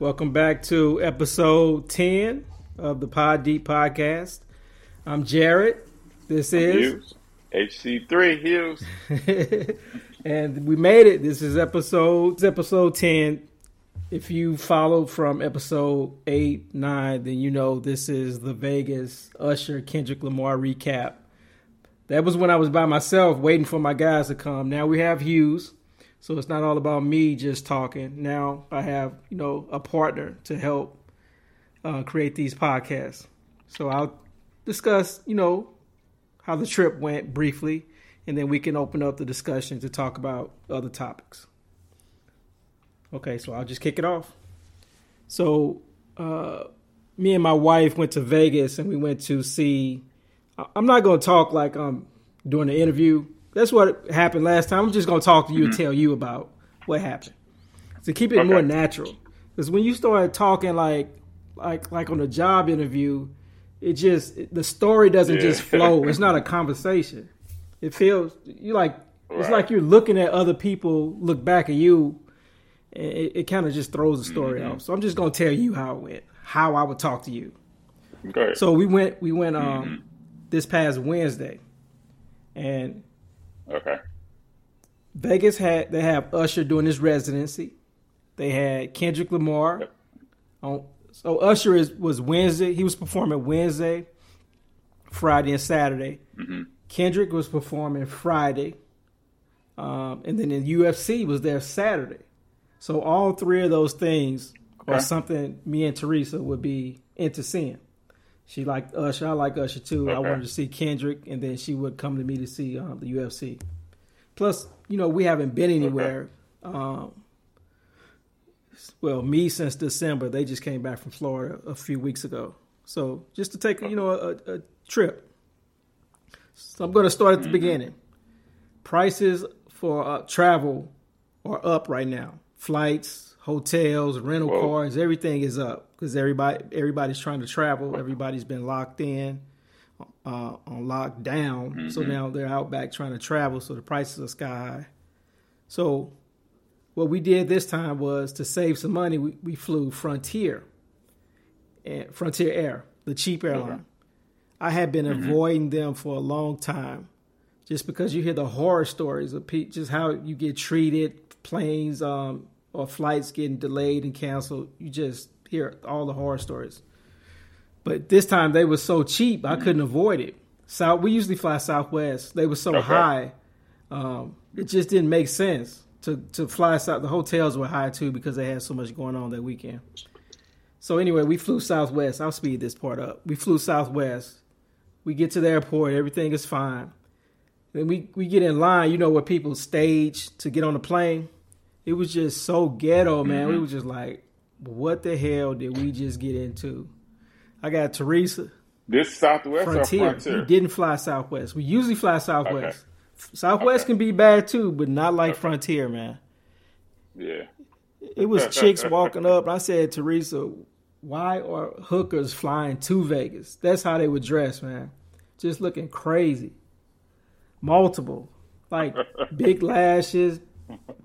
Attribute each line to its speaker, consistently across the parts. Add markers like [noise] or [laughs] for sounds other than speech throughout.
Speaker 1: Welcome back to episode 10 of the Pod Deep Podcast. I'm Jared. This is
Speaker 2: Hughes. HC3 Hughes. [laughs]
Speaker 1: and we made it. This is episode this is episode 10. If you followed from episode 8, 9, then you know this is the Vegas Usher Kendrick Lamar recap. That was when I was by myself waiting for my guys to come. Now we have Hughes. So it's not all about me just talking. Now I have, you know, a partner to help uh, create these podcasts. So I'll discuss, you know, how the trip went briefly, and then we can open up the discussion to talk about other topics. Okay, so I'll just kick it off. So, uh, me and my wife went to Vegas and we went to see. I'm not going to talk like I'm doing an interview that's what happened last time. I'm just gonna talk to you mm-hmm. and tell you about what happened to keep it okay. more natural. Because when you start talking like like like on a job interview, it just the story doesn't yeah. just flow. [laughs] It's not a conversation. It feels you like right. it's like you're looking at other people look back at you. It, it kind of just throws the story mm-hmm. off. So I'm just gonna tell you how it went, how I would talk to you. Okay. So we went we went um mm-hmm. this past Wednesday, and
Speaker 2: Okay.
Speaker 1: Vegas had they have Usher doing his residency. They had Kendrick Lamar. Yep. On, so Usher is was Wednesday. He was performing Wednesday, Friday, and Saturday. Mm-hmm. Kendrick was performing Friday, um, and then the UFC was there Saturday. So all three of those things okay. are something me and Teresa would be into seeing. She liked Usher. I like Usher too. Okay. I wanted to see Kendrick, and then she would come to me to see um, the UFC. Plus, you know, we haven't been anywhere. Okay. Um, well, me since December. They just came back from Florida a few weeks ago. So just to take, you know, a, a trip. So I'm going to start at the mm-hmm. beginning. Prices for uh, travel are up right now. Flights, hotels, rental Whoa. cars, everything is up because everybody everybody's trying to travel. Everybody's been locked in, uh, on lockdown. Mm-hmm. So now they're out back trying to travel. So the prices are sky high. So what we did this time was to save some money. We, we flew Frontier, and Frontier Air, the cheap airline. Okay. I had been mm-hmm. avoiding them for a long time, just because you hear the horror stories of pe- just how you get treated, planes. Um, or flights getting delayed and canceled. You just hear all the horror stories. But this time they were so cheap, I couldn't avoid it. South, we usually fly Southwest. They were so okay. high, um, it just didn't make sense to to fly south. The hotels were high too because they had so much going on that weekend. So anyway, we flew Southwest. I'll speed this part up. We flew Southwest. We get to the airport. Everything is fine. Then we we get in line. You know where people stage to get on the plane it was just so ghetto, man. Mm-hmm. We was just like, what the hell did we just get into? I got Teresa.
Speaker 2: This Southwest Frontier. Frontier?
Speaker 1: We didn't fly Southwest. We usually fly Southwest. Okay. Southwest okay. can be bad too, but not like okay. Frontier, man.
Speaker 2: Yeah.
Speaker 1: It was chicks [laughs] walking up. I said, Teresa, why are hookers flying to Vegas? That's how they would dress, man. Just looking crazy. Multiple. Like big lashes,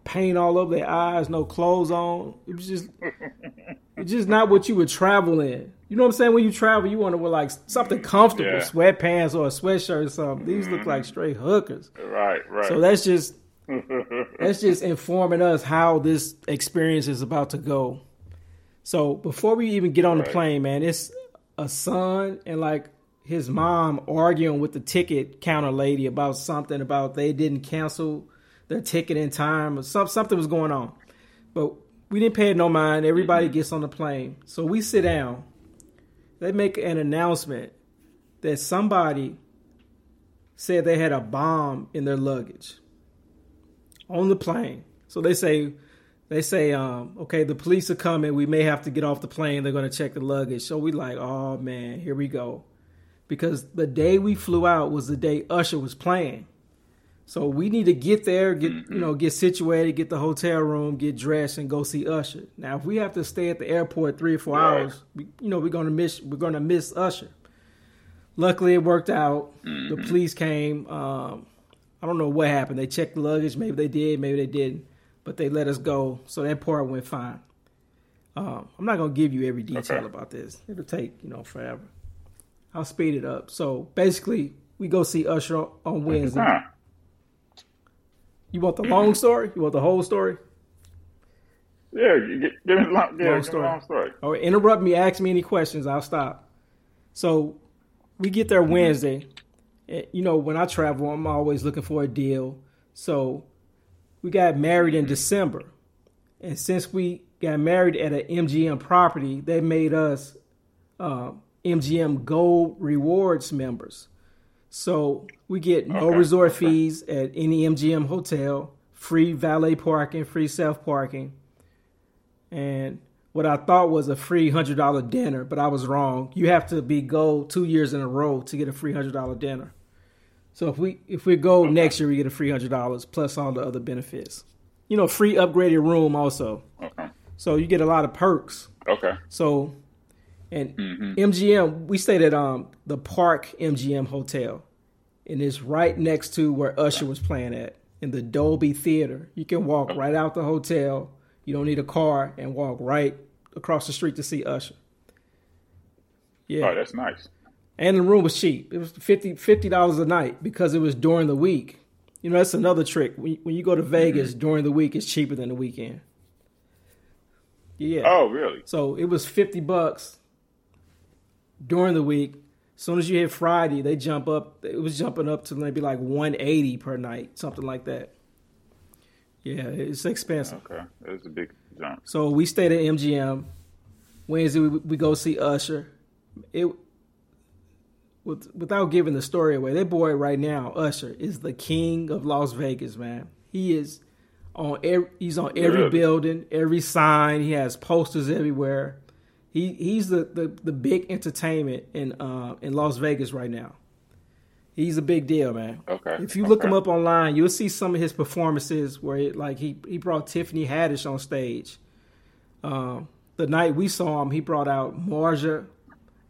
Speaker 1: paint all over their eyes, no clothes on. It was just it's just not what you would travel in. You know what I'm saying? When you travel, you want to wear like something comfortable, yeah. sweatpants or a sweatshirt or something. These look like mm-hmm. straight hookers.
Speaker 2: Right, right.
Speaker 1: So that's just [laughs] that's just informing us how this experience is about to go. So before we even get on right. the plane, man, it's a son and like his mom arguing with the ticket counter lady about something about they didn't cancel their ticket in time or some, something was going on. But we didn't pay it no mind. Everybody gets on the plane. So we sit down. They make an announcement that somebody said they had a bomb in their luggage on the plane. So they say they say, um, okay, the police are coming. We may have to get off the plane. They're going to check the luggage. So we like, oh man, here we go. Because the day we flew out was the day Usher was playing. So we need to get there, get mm-hmm. you know, get situated, get the hotel room, get dressed, and go see Usher. Now, if we have to stay at the airport three or four right. hours, we, you know, we're gonna miss we're gonna miss Usher. Luckily, it worked out. Mm-hmm. The police came. Um, I don't know what happened. They checked the luggage. Maybe they did. Maybe they didn't. But they let us go. So that part went fine. Um, I'm not gonna give you every detail
Speaker 2: Okay.
Speaker 1: about this. It'll take you know forever. I'll speed it up. So basically, we go see Usher on Wednesday. You want the long story? You want the whole story?
Speaker 2: Yeah, give, me the long, yeah,
Speaker 1: Long
Speaker 2: give me the
Speaker 1: story.
Speaker 2: long story.
Speaker 1: Or interrupt me, ask me any questions. I'll stop. So we get there Wednesday. Eh, You know, when I travel, I'm always looking for a deal. So we got married in December. And since we got married at an MGM property, they made us uh, MGM Gold Rewards members. So we get no
Speaker 2: Okay,
Speaker 1: resort
Speaker 2: okay.
Speaker 1: fees at any MGM hotel, free valet parking, free self parking and what I thought was a free hundred dollar dinner, but I was wrong. You have to be gold two years in a row to get a free hundred dollar dinner. So if we if we go next year, we get a free hundred dollars plus all the other benefits. You know, free upgraded room also.
Speaker 2: Okay.
Speaker 1: So you get a lot of perks.
Speaker 2: Okay.
Speaker 1: So, and
Speaker 2: Mhm.
Speaker 1: MGM, we stayed at um the Park MGM Hotel, and it's right next to where Usher was playing at in the Dolby Theater. You can walk right out the hotel. You don't need a car and walk right across the street to see Usher. Yeah,
Speaker 2: Oh, that's nice.
Speaker 1: and the room was cheap. It was 50 dollars a night because it was during the week. You know, that's another trick. When when you go to Vegas during the week, it's cheaper than the weekend. Yeah.
Speaker 2: Oh, really?
Speaker 1: So it was fifty bucks during the week. As soon as you hit Friday, they jump up. It was jumping up to maybe like one eighty per night, something like that. Yeah, it's expensive.
Speaker 2: Okay. That's a big jump.
Speaker 1: So we stayed at MGM. Wednesday we, we go see Usher. It with, without giving the story away, that boy right now, Usher, is the king of Las Vegas, man. He is on every, he's on every
Speaker 2: Really?
Speaker 1: building, every sign. He has posters everywhere. He he's the, the, the big entertainment in uh, in Las Vegas right now. He's a big deal, man.
Speaker 2: Okay.
Speaker 1: If you look
Speaker 2: okay.
Speaker 1: him up online, you'll see some of his performances where, it, like, he he brought Tiffany Haddish on stage. Um, the night we saw him, he brought out Marsha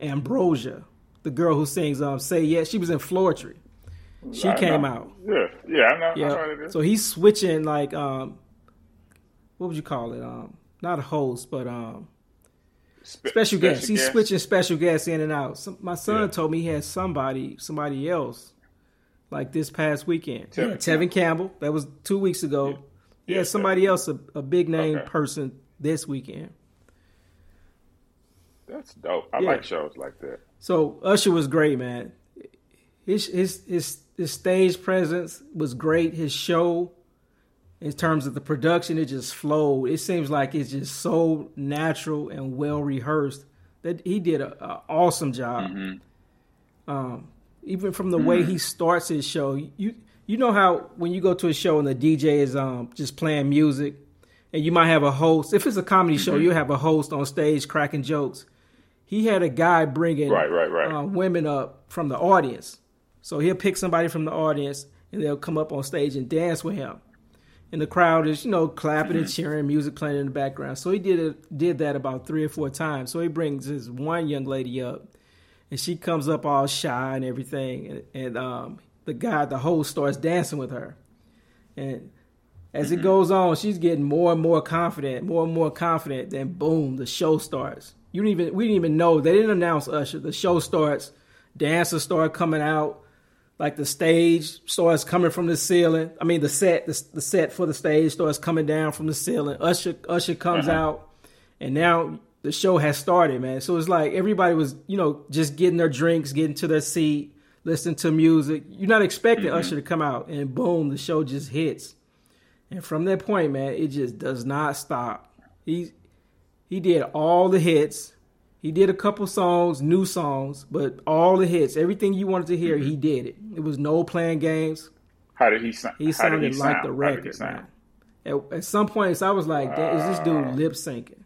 Speaker 1: Ambrosius, the girl who sings um, "Say Yes." She was in Floetry. She
Speaker 2: I
Speaker 1: came
Speaker 2: know.
Speaker 1: out.
Speaker 2: Yeah. Yeah, I know. I know
Speaker 1: Yeah.
Speaker 2: it is.
Speaker 1: So he's switching like um, what would you call it? Um, not a host, but um,
Speaker 2: Spe-
Speaker 1: special guest. He's
Speaker 2: guest?
Speaker 1: switching special guests in and out. Some, my son
Speaker 2: Yeah.
Speaker 1: told me he had somebody, somebody else, like this past weekend.
Speaker 2: Tevin
Speaker 1: yeah, Tevin Campbell. That was two weeks ago.
Speaker 2: Yeah.
Speaker 1: Yeah,
Speaker 2: Yeah,
Speaker 1: somebody else, a, a big name
Speaker 2: Okay.
Speaker 1: person this weekend.
Speaker 2: That's dope. I
Speaker 1: Yeah.
Speaker 2: like shows like that.
Speaker 1: So Usher was great, man. His his his his stage presence was great. His show, in terms of the production, it just flowed. It seems like it's just so natural and well rehearsed that he did a, a awesome job. Um, even from the way he starts his show, you you know how when you go to a show and the DJ is um just playing music, and you might have a host. If it's a comedy show, you have a host on stage cracking jokes. He had a guy bringing
Speaker 2: Right, right, right.
Speaker 1: uh, women up from the audience. So he'll pick somebody from the audience and they'll come up on stage and dance with him. And the crowd is, you know, clapping and cheering, music playing in the background. So he did it, did that about three or four times. So he brings this one young lady up, and she comes up all shy and everything, and, and um, the guy, the host, starts dancing with her. And as it goes on, she's getting more and more confident, more and more confident. Then boom, the show starts. You didn't even we didn't even know they didn't announce Usher. The show starts, dancers start coming out, like the stage starts coming from the ceiling. I mean the set, the, the set for the stage starts coming down from the ceiling. Usher Usher comes uh-huh. out, and now the show has started, man. So it's like everybody was, you know, just getting their drinks, getting to their seat, listening to music. You're not expecting mm-hmm. Usher to come out, and boom, the show just hits. And from that point, man, it just does not stop. He he did all the hits. He did a couple songs, new songs, but all the hits, everything you wanted to hear, he did it. It was no playing games.
Speaker 2: How did he sound?
Speaker 1: He sounded
Speaker 2: he
Speaker 1: like
Speaker 2: sound?
Speaker 1: the
Speaker 2: How did he
Speaker 1: record, man. At, at some points, I was like, "Damn, "Is this dude lip syncing?"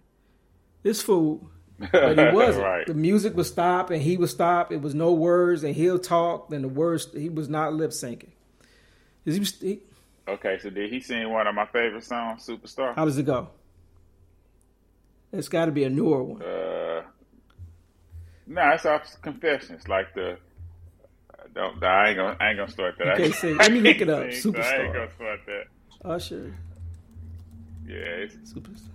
Speaker 1: This fool, but he [laughs] wasn't.
Speaker 2: right.
Speaker 1: The music would stop, and he would stop. It was no words, and he'll talk. Then the words, he was not lip syncing. He he,
Speaker 2: Okay, so did he sing one of my favorite songs, Superstar?
Speaker 1: how does it go? It's got to be a newer one.
Speaker 2: Uh, no, it's off Confessions, like the. Don't, I ain't gonna, I ain't gonna start that.
Speaker 1: Okay,
Speaker 2: I-
Speaker 1: see, [laughs] let me
Speaker 2: I
Speaker 1: look it up.
Speaker 2: sing, so I ain't gonna start that.
Speaker 1: Oh, Usher,
Speaker 2: Yeah, it's,
Speaker 1: superstar.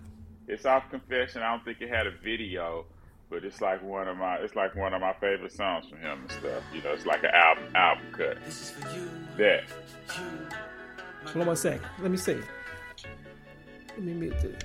Speaker 2: it's off Confession. I don't think it had a video, but it's like one of my it's like one of my favorite songs from him and stuff. You know, it's like an album album cut. That.
Speaker 1: Hold on one second. Let me see. Let me mute this.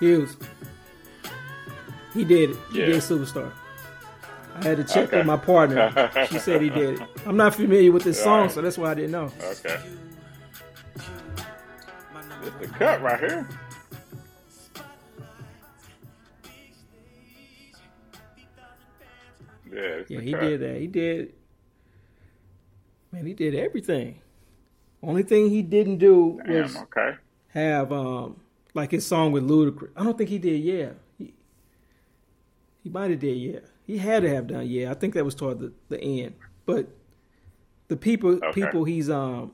Speaker 1: Hughes. He did it. He
Speaker 2: Yeah.
Speaker 1: did Superstar. I had to check
Speaker 2: Okay.
Speaker 1: with my partner. [laughs] She said he did it. I'm not familiar with this song,
Speaker 2: Alright.
Speaker 1: so that's why I didn't know.
Speaker 2: Okay. It's the cut right here. Yeah,
Speaker 1: Yeah, he
Speaker 2: cut.
Speaker 1: did that. He did. Man, he did everything. Only thing he didn't do was
Speaker 2: okay.
Speaker 1: have um like his song with Ludacris. I don't think he did. Yeah, he, he might have did. Yeah, he had to have done. Yeah, I think that was toward the, the end. But the people
Speaker 2: Okay.
Speaker 1: people he's um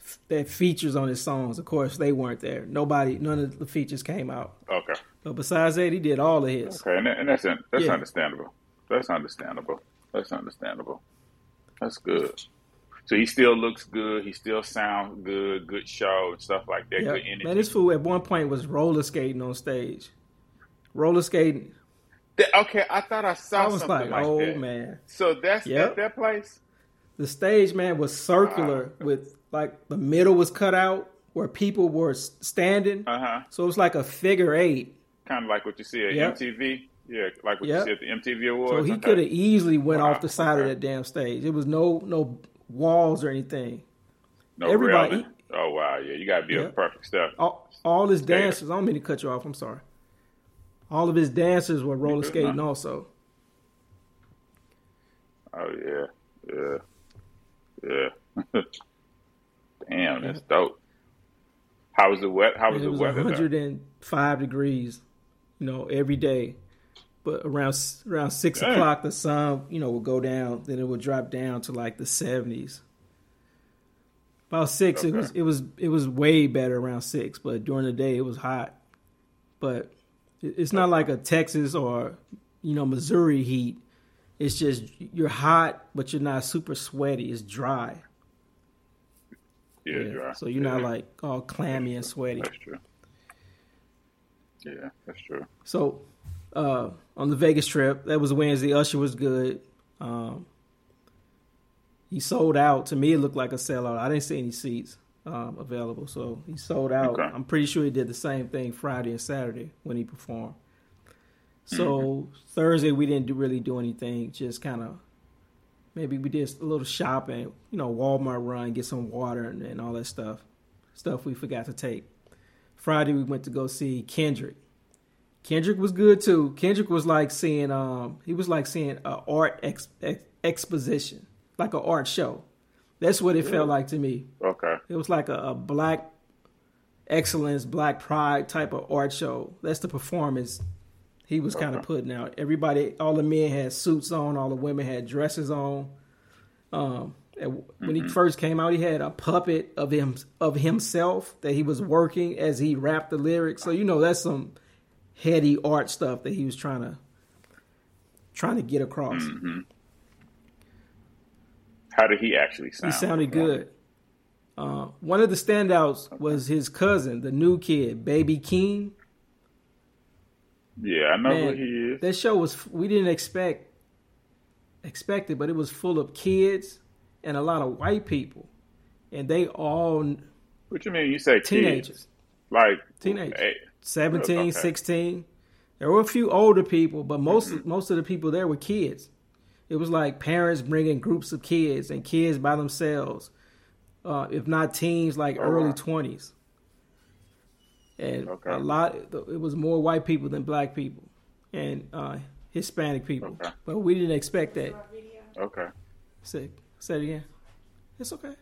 Speaker 1: f- that features on his songs, of course, they weren't there. Nobody, none of the features came out.
Speaker 2: Okay.
Speaker 1: But besides that, he did all of his.
Speaker 2: Okay, and, that- and that's that's
Speaker 1: Yeah.
Speaker 2: understandable. That's understandable. That's understandable. That's good. So he still looks good. He still sounds good. Good show and stuff like that.
Speaker 1: Yeah,
Speaker 2: Good energy.
Speaker 1: man, this fool at one point was roller skating on stage. Roller skating.
Speaker 2: Th- okay, I thought I saw
Speaker 1: I was
Speaker 2: something
Speaker 1: like,
Speaker 2: like,
Speaker 1: oh
Speaker 2: that.
Speaker 1: man.
Speaker 2: So that's
Speaker 1: Yep.
Speaker 2: at that place.
Speaker 1: The stage man was circular with like the middle was cut out where people were standing.
Speaker 2: Uh huh.
Speaker 1: So it was like a figure eight.
Speaker 2: Kind of like what you see at
Speaker 1: Yep.
Speaker 2: MTV. Yeah, like what
Speaker 1: Yep.
Speaker 2: you see at the MTV Awards.
Speaker 1: So he
Speaker 2: Okay.
Speaker 1: could have easily went
Speaker 2: Wow,
Speaker 1: off the side of that damn stage. It was no no walls or anything.
Speaker 2: no
Speaker 1: everybody-
Speaker 2: railing. Oh wow, yeah, you got to be a perfect step.
Speaker 1: All, all his
Speaker 2: Damn.
Speaker 1: dancers. I don't mean to cut you off. I'm sorry. All of his dancers were roller skating
Speaker 2: man.
Speaker 1: also.
Speaker 2: Oh yeah, yeah, yeah. [laughs] Damn, that's dope. How was the wet? How was
Speaker 1: And it
Speaker 2: the
Speaker 1: was
Speaker 2: weather? there?
Speaker 1: 105 degrees, you know, every day. But around around six
Speaker 2: Dang.
Speaker 1: o'clock, the sun, you know, would go down. Then it would drop down to like the 70s. About six, it was it was it was way better around six. But during the day, it was hot. But it's not like a Texas or you know Missouri heat. It's just you're hot, but you're not super sweaty. It's dry.
Speaker 2: Yeah, dry.
Speaker 1: So you're not like all clammy and sweaty.
Speaker 2: That's true. Yeah, that's true.
Speaker 1: So uh, on the Vegas trip, that was Wednesday. Usher was good. Um, he sold out. To me, it looked like a sellout. I didn't see any seats um, available, so he sold out.
Speaker 2: Okay.
Speaker 1: I'm pretty sure he did the same thing Friday and Saturday when he performed. So Thursday we didn't do, really do anything. Just kind of maybe we did a little shopping. You know, Walmart run, get some water and, and all that stuff. Stuff we forgot to take. Friday we went to go see Kendrick. Kendrick was good too. Kendrick was like seeing um he was like seeing a art ex, ex, exposition, like an art show. That's what it felt like to me.
Speaker 2: Okay.
Speaker 1: It was like a, a black excellence, black pride type of art show. That's the performance he was kind of putting out. Everybody, all the men had suits on, all the women had dresses on. Um, when he first came out, he had a puppet of him of himself that he was working as he rapped the lyrics. So you know that's some heady art stuff that he was trying to trying to get across.
Speaker 2: How did he actually sound?
Speaker 1: He sounded good. Uh, one of the standouts was his cousin, the new kid, Baby Keem.
Speaker 2: Yeah, I know who he is.
Speaker 1: that show was we didn't expect expect it, but it was full of kids and a lot of white people, and they all
Speaker 2: What you mean? You say kids?
Speaker 1: teenagers,
Speaker 2: Like
Speaker 1: Teenagers.
Speaker 2: Eh,
Speaker 1: 17,
Speaker 2: Okay.
Speaker 1: 16. There were a few older people, but most most of the people there were kids. It was like parents bringing groups of kids and kids by themselves, uh, if not teens, like
Speaker 2: Oh,
Speaker 1: early
Speaker 2: wow.
Speaker 1: twenties. And
Speaker 2: Okay.
Speaker 1: a lot, it was more white people than black people and uh, Hispanic people.
Speaker 2: Okay.
Speaker 1: But we didn't expect that.
Speaker 2: Okay.
Speaker 1: Say, say it again. It's okay.
Speaker 3: Okay.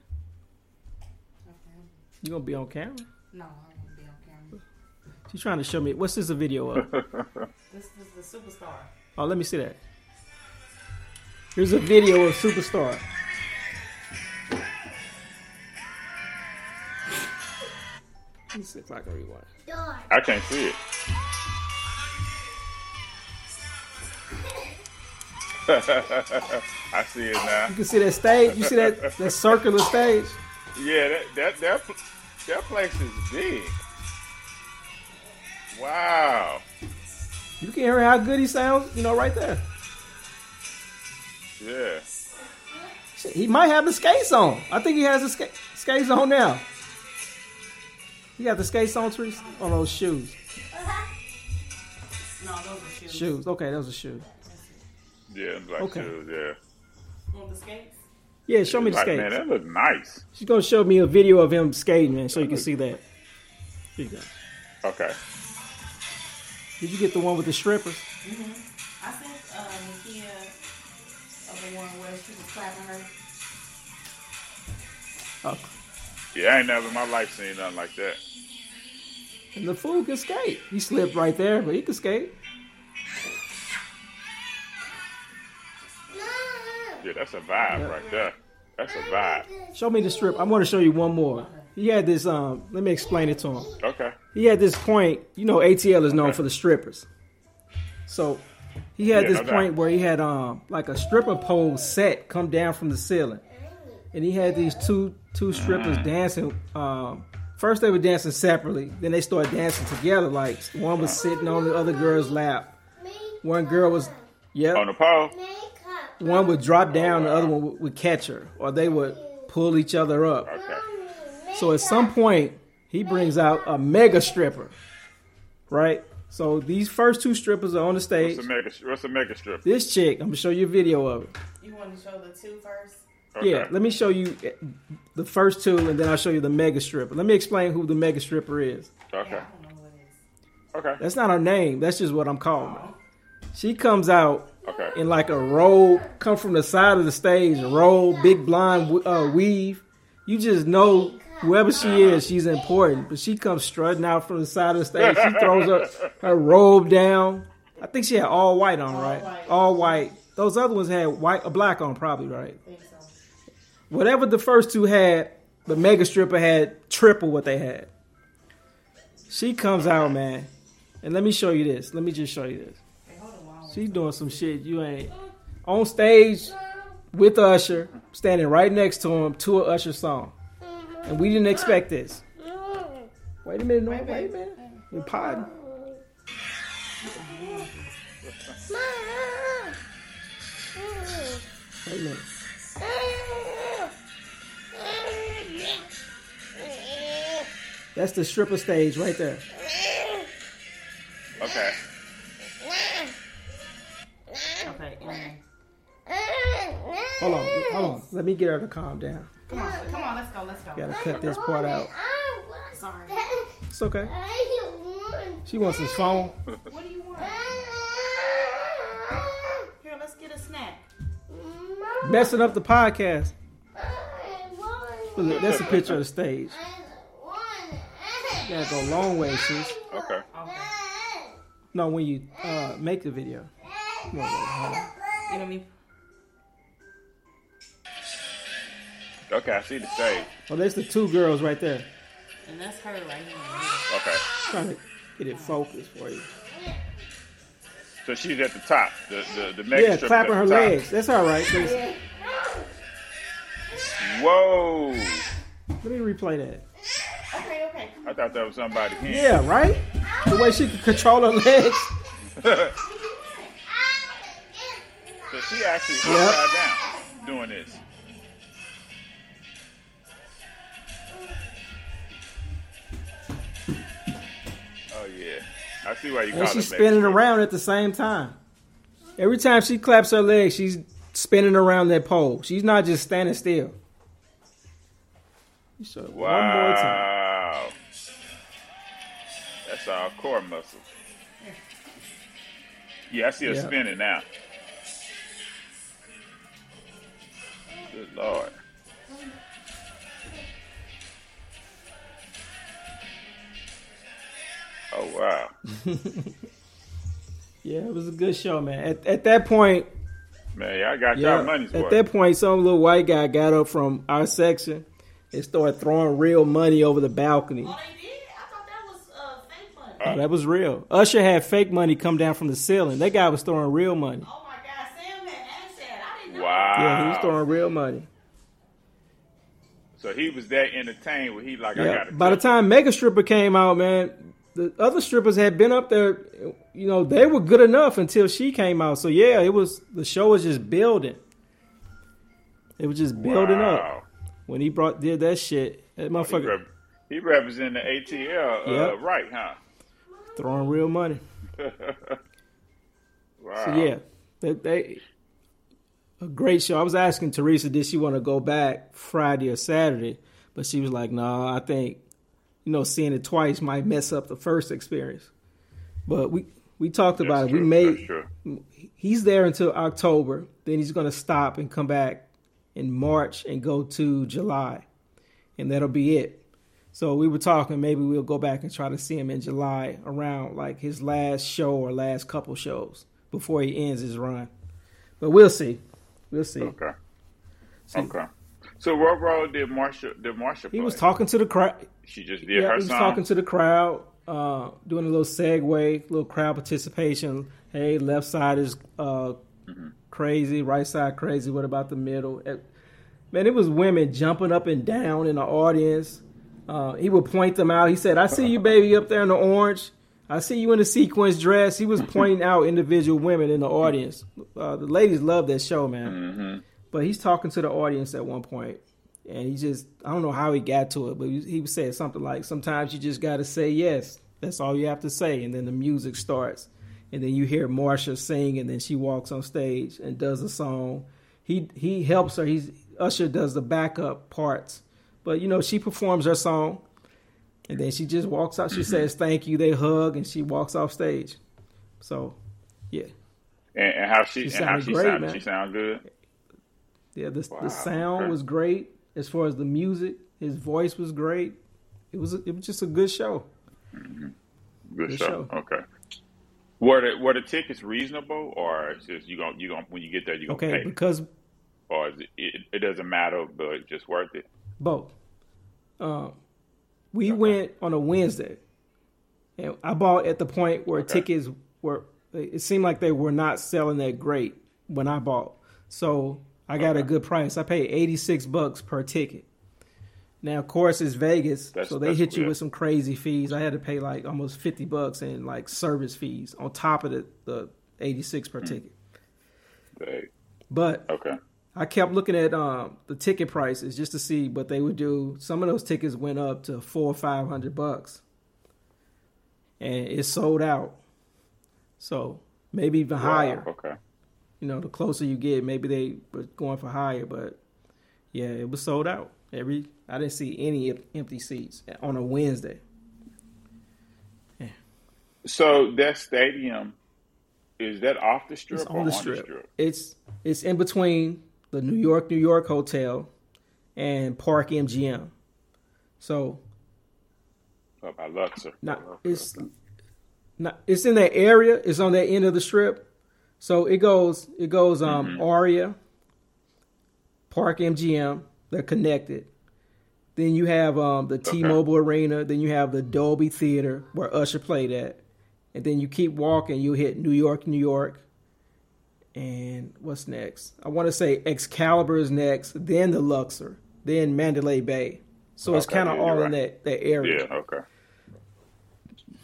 Speaker 1: You gonna be on camera?
Speaker 3: No,
Speaker 1: She's trying to show me. What's this a video of? [laughs]
Speaker 3: This is the superstar.
Speaker 1: Oh, let me see that. Here's a video of Superstar. Let me see if I can rewind.
Speaker 2: I can't see it. [laughs] I see it now.
Speaker 1: You can see that stage. You see that that circular stage.
Speaker 2: Yeah, that that that that place is big. Wow.
Speaker 1: You can hear how good he sounds. You know, right there.
Speaker 2: Yeah.
Speaker 1: Shit, He might have the skates on. I think he has the ska- skates on now. He got the skates on, Trees? On those shoes. [laughs]
Speaker 3: No, those are shoes.
Speaker 1: Shoes. Okay, those are shoes.
Speaker 2: Yeah, like
Speaker 1: Okay.
Speaker 2: shoes, yeah.
Speaker 3: Want the skates?
Speaker 1: Yeah, show me the
Speaker 2: Like,
Speaker 1: skates.
Speaker 2: man, that looks nice.
Speaker 1: She's gonna show me a video of him skating, man, so you can see that. Here you go.
Speaker 2: Okay.
Speaker 1: Did you get the one with the strippers?
Speaker 3: I sent uh, Nakia of the one where she was clapping her.
Speaker 1: Oh,
Speaker 2: Yeah, I ain't never in my life seen nothing like that.
Speaker 1: and the fool can skate. He slipped right there, but he can skate.
Speaker 2: Yeah, that's a vibe right there. That's a vibe.
Speaker 1: Show me the strip. I'm gonna show you one more. He had this. Um, let me explain it to him.
Speaker 2: Okay.
Speaker 1: He had this point. You know, ATL is known for the strippers. So he had
Speaker 2: Yeah,
Speaker 1: this
Speaker 2: no doubt.
Speaker 1: point where he had um like a stripper pole set come down from the ceiling, and he had these two two strippers
Speaker 2: Mm.
Speaker 1: dancing. Um, first they were dancing separately, then they started dancing together. Like one was sitting on the other girl's lap. One girl was,
Speaker 2: yeah,
Speaker 1: On
Speaker 2: the pole?
Speaker 1: One would drop down, the other one would, would catch her, or they would pull each other up.
Speaker 2: Okay.
Speaker 1: So at some point, he brings out a mega stripper, right? So these first two strippers are on the stage.
Speaker 2: What's a mega, what's a mega strip?
Speaker 1: This chick, I'm gonna show you a video of it.
Speaker 3: You want to show the two first?
Speaker 2: Okay.
Speaker 1: Yeah, let me show you eh, the first two, and then I'll show you the mega stripper. Let me explain who the mega stripper is.
Speaker 2: Okay.
Speaker 3: Yeah, I don't know who it is.
Speaker 2: Okay.
Speaker 1: That's not her name. That's just what I'm calling her. She comes out
Speaker 2: Okay.
Speaker 1: in like a robe, come from the side of the stage, a robe, big blonde uh, weave. You just know whoever she is, she's important. But she comes strutting out from the side of the stage. She throws her, her robe down. I think she had all white on, right?
Speaker 3: white.
Speaker 1: All white. Those other ones had white, a black on, probably, right?
Speaker 3: So.
Speaker 1: Whatever the first two had, the mega stripper had triple what they had. She comes out, man, and let me show you this. Let me just show you this.
Speaker 3: Hey, hold on. while I-
Speaker 1: She's doing some shit you ain't on stage with Usher, standing right next to him to a Usher song, and we didn't expect this. Wait a minute, no, wait a minute, we're potting. Wait a minute. That's the stripper stage right there.
Speaker 2: Okay.
Speaker 3: Okay,
Speaker 1: Hold on, hold on. Let me get her to calm down.
Speaker 3: Come on, come on, let's go, let's go.
Speaker 1: Gotta cut this part out.
Speaker 3: Sorry.
Speaker 1: It's okay. She wants his phone.
Speaker 3: What do you want? Here, let's get a snack.
Speaker 1: Messing up the podcast. Look, that's a picture of the stage. Gotta go a long way, sis.
Speaker 2: Okay.
Speaker 3: Okay.
Speaker 1: No, when you uh, make the video. Come on, baby, hold on.
Speaker 3: You know me?
Speaker 2: Okay, I see the stage.
Speaker 1: Oh, there's the two girls right there.
Speaker 3: And that's her right here. in the middle.
Speaker 2: Okay.
Speaker 1: Trying to get it focused for you.
Speaker 2: So she's at the top. The the, the mega
Speaker 1: Yeah, clapping her
Speaker 2: top.
Speaker 1: legs. That's all right. Chris.
Speaker 2: Whoa.
Speaker 1: Let me replay that.
Speaker 3: Okay, okay.
Speaker 2: I thought that was somebody hand.
Speaker 1: Yeah, right? The way she could control her legs. [laughs] [laughs]
Speaker 2: So she actually
Speaker 1: Yep.
Speaker 2: upside down doing this. I see why you
Speaker 1: And she's spinning around at the same time. Every time she claps her legs, she's spinning around that pole. She's not just standing still. So one more time.
Speaker 2: Wow. That's our core muscles. Yeah, I see her
Speaker 1: Yeah.
Speaker 2: spinning now. Good lord. Wow. [laughs]
Speaker 1: Yeah, it was a good show, man. At, at that point,
Speaker 2: Man, y'all got
Speaker 1: yeah,
Speaker 2: y'all money's
Speaker 1: at that point, some little white guy got up from our section and started throwing real money over the balcony.
Speaker 3: Oh, they did? I thought that was uh, fake money.
Speaker 1: Oh, that was real. Usher had fake money come down from the ceiling. That guy was throwing real money.
Speaker 3: Oh my God, Sam had asked that. I didn't know.
Speaker 2: Wow.
Speaker 1: Yeah, he was throwing real money.
Speaker 2: So he was that entertained where he like I
Speaker 1: Yeah.
Speaker 2: got
Speaker 1: By the time Mega Stripper came out, man, the other strippers had been up there. You know, they were good enough until she came out. So yeah, it was the show was just building. It was just building up when he brought did that shit. That
Speaker 2: He,
Speaker 1: motherfucker
Speaker 2: rep- he represented the ATL, uh,
Speaker 1: Yep.
Speaker 2: right? Huh?
Speaker 1: throwing real money. [laughs]
Speaker 2: Wow.
Speaker 1: So yeah, they, they a great show. I was asking Teresa, did she want to go back Friday or Saturday? But she was like, no, nah, I think you know seeing it twice might mess up the first experience. But we we talked
Speaker 2: That's
Speaker 1: about it. We made he's there until October. Then he's going to stop and come back in March and go to July, and that'll be it. So we were talking maybe we'll go back and try to see him in July around like his last show or last couple shows before he ends his run. But we'll see. We'll see.
Speaker 2: Okay.
Speaker 1: See,
Speaker 2: Okay. So what role did Marsha did Marsha play?
Speaker 1: He was talking to the crowd.
Speaker 2: She just did
Speaker 1: Yeah,
Speaker 2: her
Speaker 1: he was
Speaker 2: song.
Speaker 1: talking to the crowd, uh, doing a little segue, little crowd participation. Hey, left side is uh, crazy, right side crazy. What about the middle? Man, it was women jumping up and down in the audience. Uh, he would point them out. He said, "I see you, [laughs] baby, up there in the orange. I see you in the sequence dress." He was [laughs] pointing out individual women in the audience. Uh, the ladies love that show, man.
Speaker 2: hmm
Speaker 1: But he's talking to the audience at one point, and he just I don't know how he got to it, but he, was saying something like, "Sometimes you just got to say yes. That's all you have to say." And then the music starts, and then you hear Marsha sing, and then she walks on stage and does a song. He he helps her. He's Usher does the backup parts, but you know she performs her song, and then she just walks out. She says [clears throat] thank you. They hug, and she walks off stage. So, yeah,
Speaker 2: And, and how she,
Speaker 1: She
Speaker 2: and how she
Speaker 1: great,
Speaker 2: sound, she sound good.
Speaker 1: Yeah, the
Speaker 2: Wow,
Speaker 1: the sound
Speaker 2: okay.
Speaker 1: was great as far as the music. His voice was great. It was it was just a good show.
Speaker 2: Good,
Speaker 1: Good
Speaker 2: show.
Speaker 1: show.
Speaker 2: Okay. Were the were the tickets reasonable, or it's just you gonna you gonna when you get there you gonna
Speaker 1: Okay,
Speaker 2: pay,
Speaker 1: because
Speaker 2: or is it, it it doesn't matter, but it's just worth it.
Speaker 1: both. Um, we went on a Wednesday, and I bought at the point where
Speaker 2: Okay.
Speaker 1: tickets were. It seemed like they were not selling that great when I bought, so I got a good price. I paid eighty six bucks per ticket. Now, of course, it's Vegas,
Speaker 2: That's-
Speaker 1: so they hit you
Speaker 2: good.
Speaker 1: with some crazy fees. I had to pay like almost fifty bucks in like service fees on top of the, the eighty six per ticket.
Speaker 2: They-
Speaker 1: But
Speaker 2: okay.
Speaker 1: I kept looking at um, the ticket prices just to see what they would do. Some of those tickets went up to four or five hundred bucks, and it sold out. So maybe even higher.
Speaker 2: Okay.
Speaker 1: You know, the closer you get, maybe they were going for higher. But yeah, it was sold out. Every I didn't see any empty seats on a Wednesday.
Speaker 2: So that stadium is that off the strip
Speaker 1: It's
Speaker 2: or
Speaker 1: on the strip.
Speaker 2: strip?
Speaker 1: It's it's in between the New York New York Hotel and Park MGM. So
Speaker 2: Up by Luxor.
Speaker 1: not it's not it's in that area. It's on that end of the strip. So it goes it goes um Aria, Park MGM. They're connected. Then you have um the T-Mobile Arena. Then you have the Dolby Theater where Usher played at. And then you keep walking, you hit New York, New York. And what's next? I want to say Excalibur is next, then the Luxor, then Mandalay Bay. So it's kind of all in that, that area.
Speaker 2: Yeah. Okay.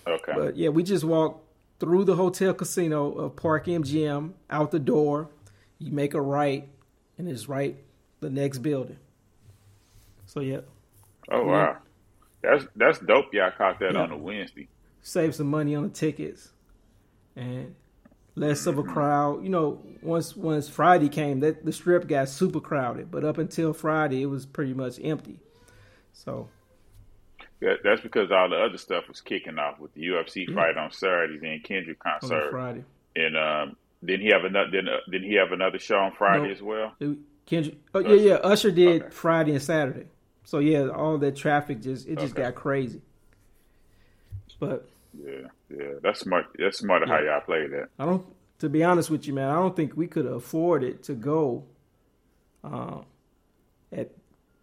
Speaker 2: Okay.
Speaker 1: But yeah, we just walk through the hotel casino of Park MGM, out the door. You make a right, and it's right the next building. So yeah,
Speaker 2: oh wow. That's that's dope. Y'all caught that
Speaker 1: Yeah.
Speaker 2: on a Wednesday.
Speaker 1: save some money on the tickets, and less of a mm-hmm. crowd. You know, once once Friday came, that the strip got super crowded. But up until Friday, it was pretty much empty. So
Speaker 2: That, that's because all the other stuff was kicking off with the UFC
Speaker 1: Yeah.
Speaker 2: fight on Saturday, then Kendrick
Speaker 1: on
Speaker 2: concert,
Speaker 1: Friday,
Speaker 2: and um, then he have another. Then uh, then he have another show on Friday
Speaker 1: No.
Speaker 2: as well.
Speaker 1: Kendrick. Oh yeah, yeah. Usher did
Speaker 2: Okay.
Speaker 1: Friday and Saturday. So yeah, all that traffic just it just
Speaker 2: Okay.
Speaker 1: got crazy. But
Speaker 2: Yeah, yeah. That's smart. That's smart of how y'all play that.
Speaker 1: I don't. To be honest with you, man, I don't think we could afford it to go um, at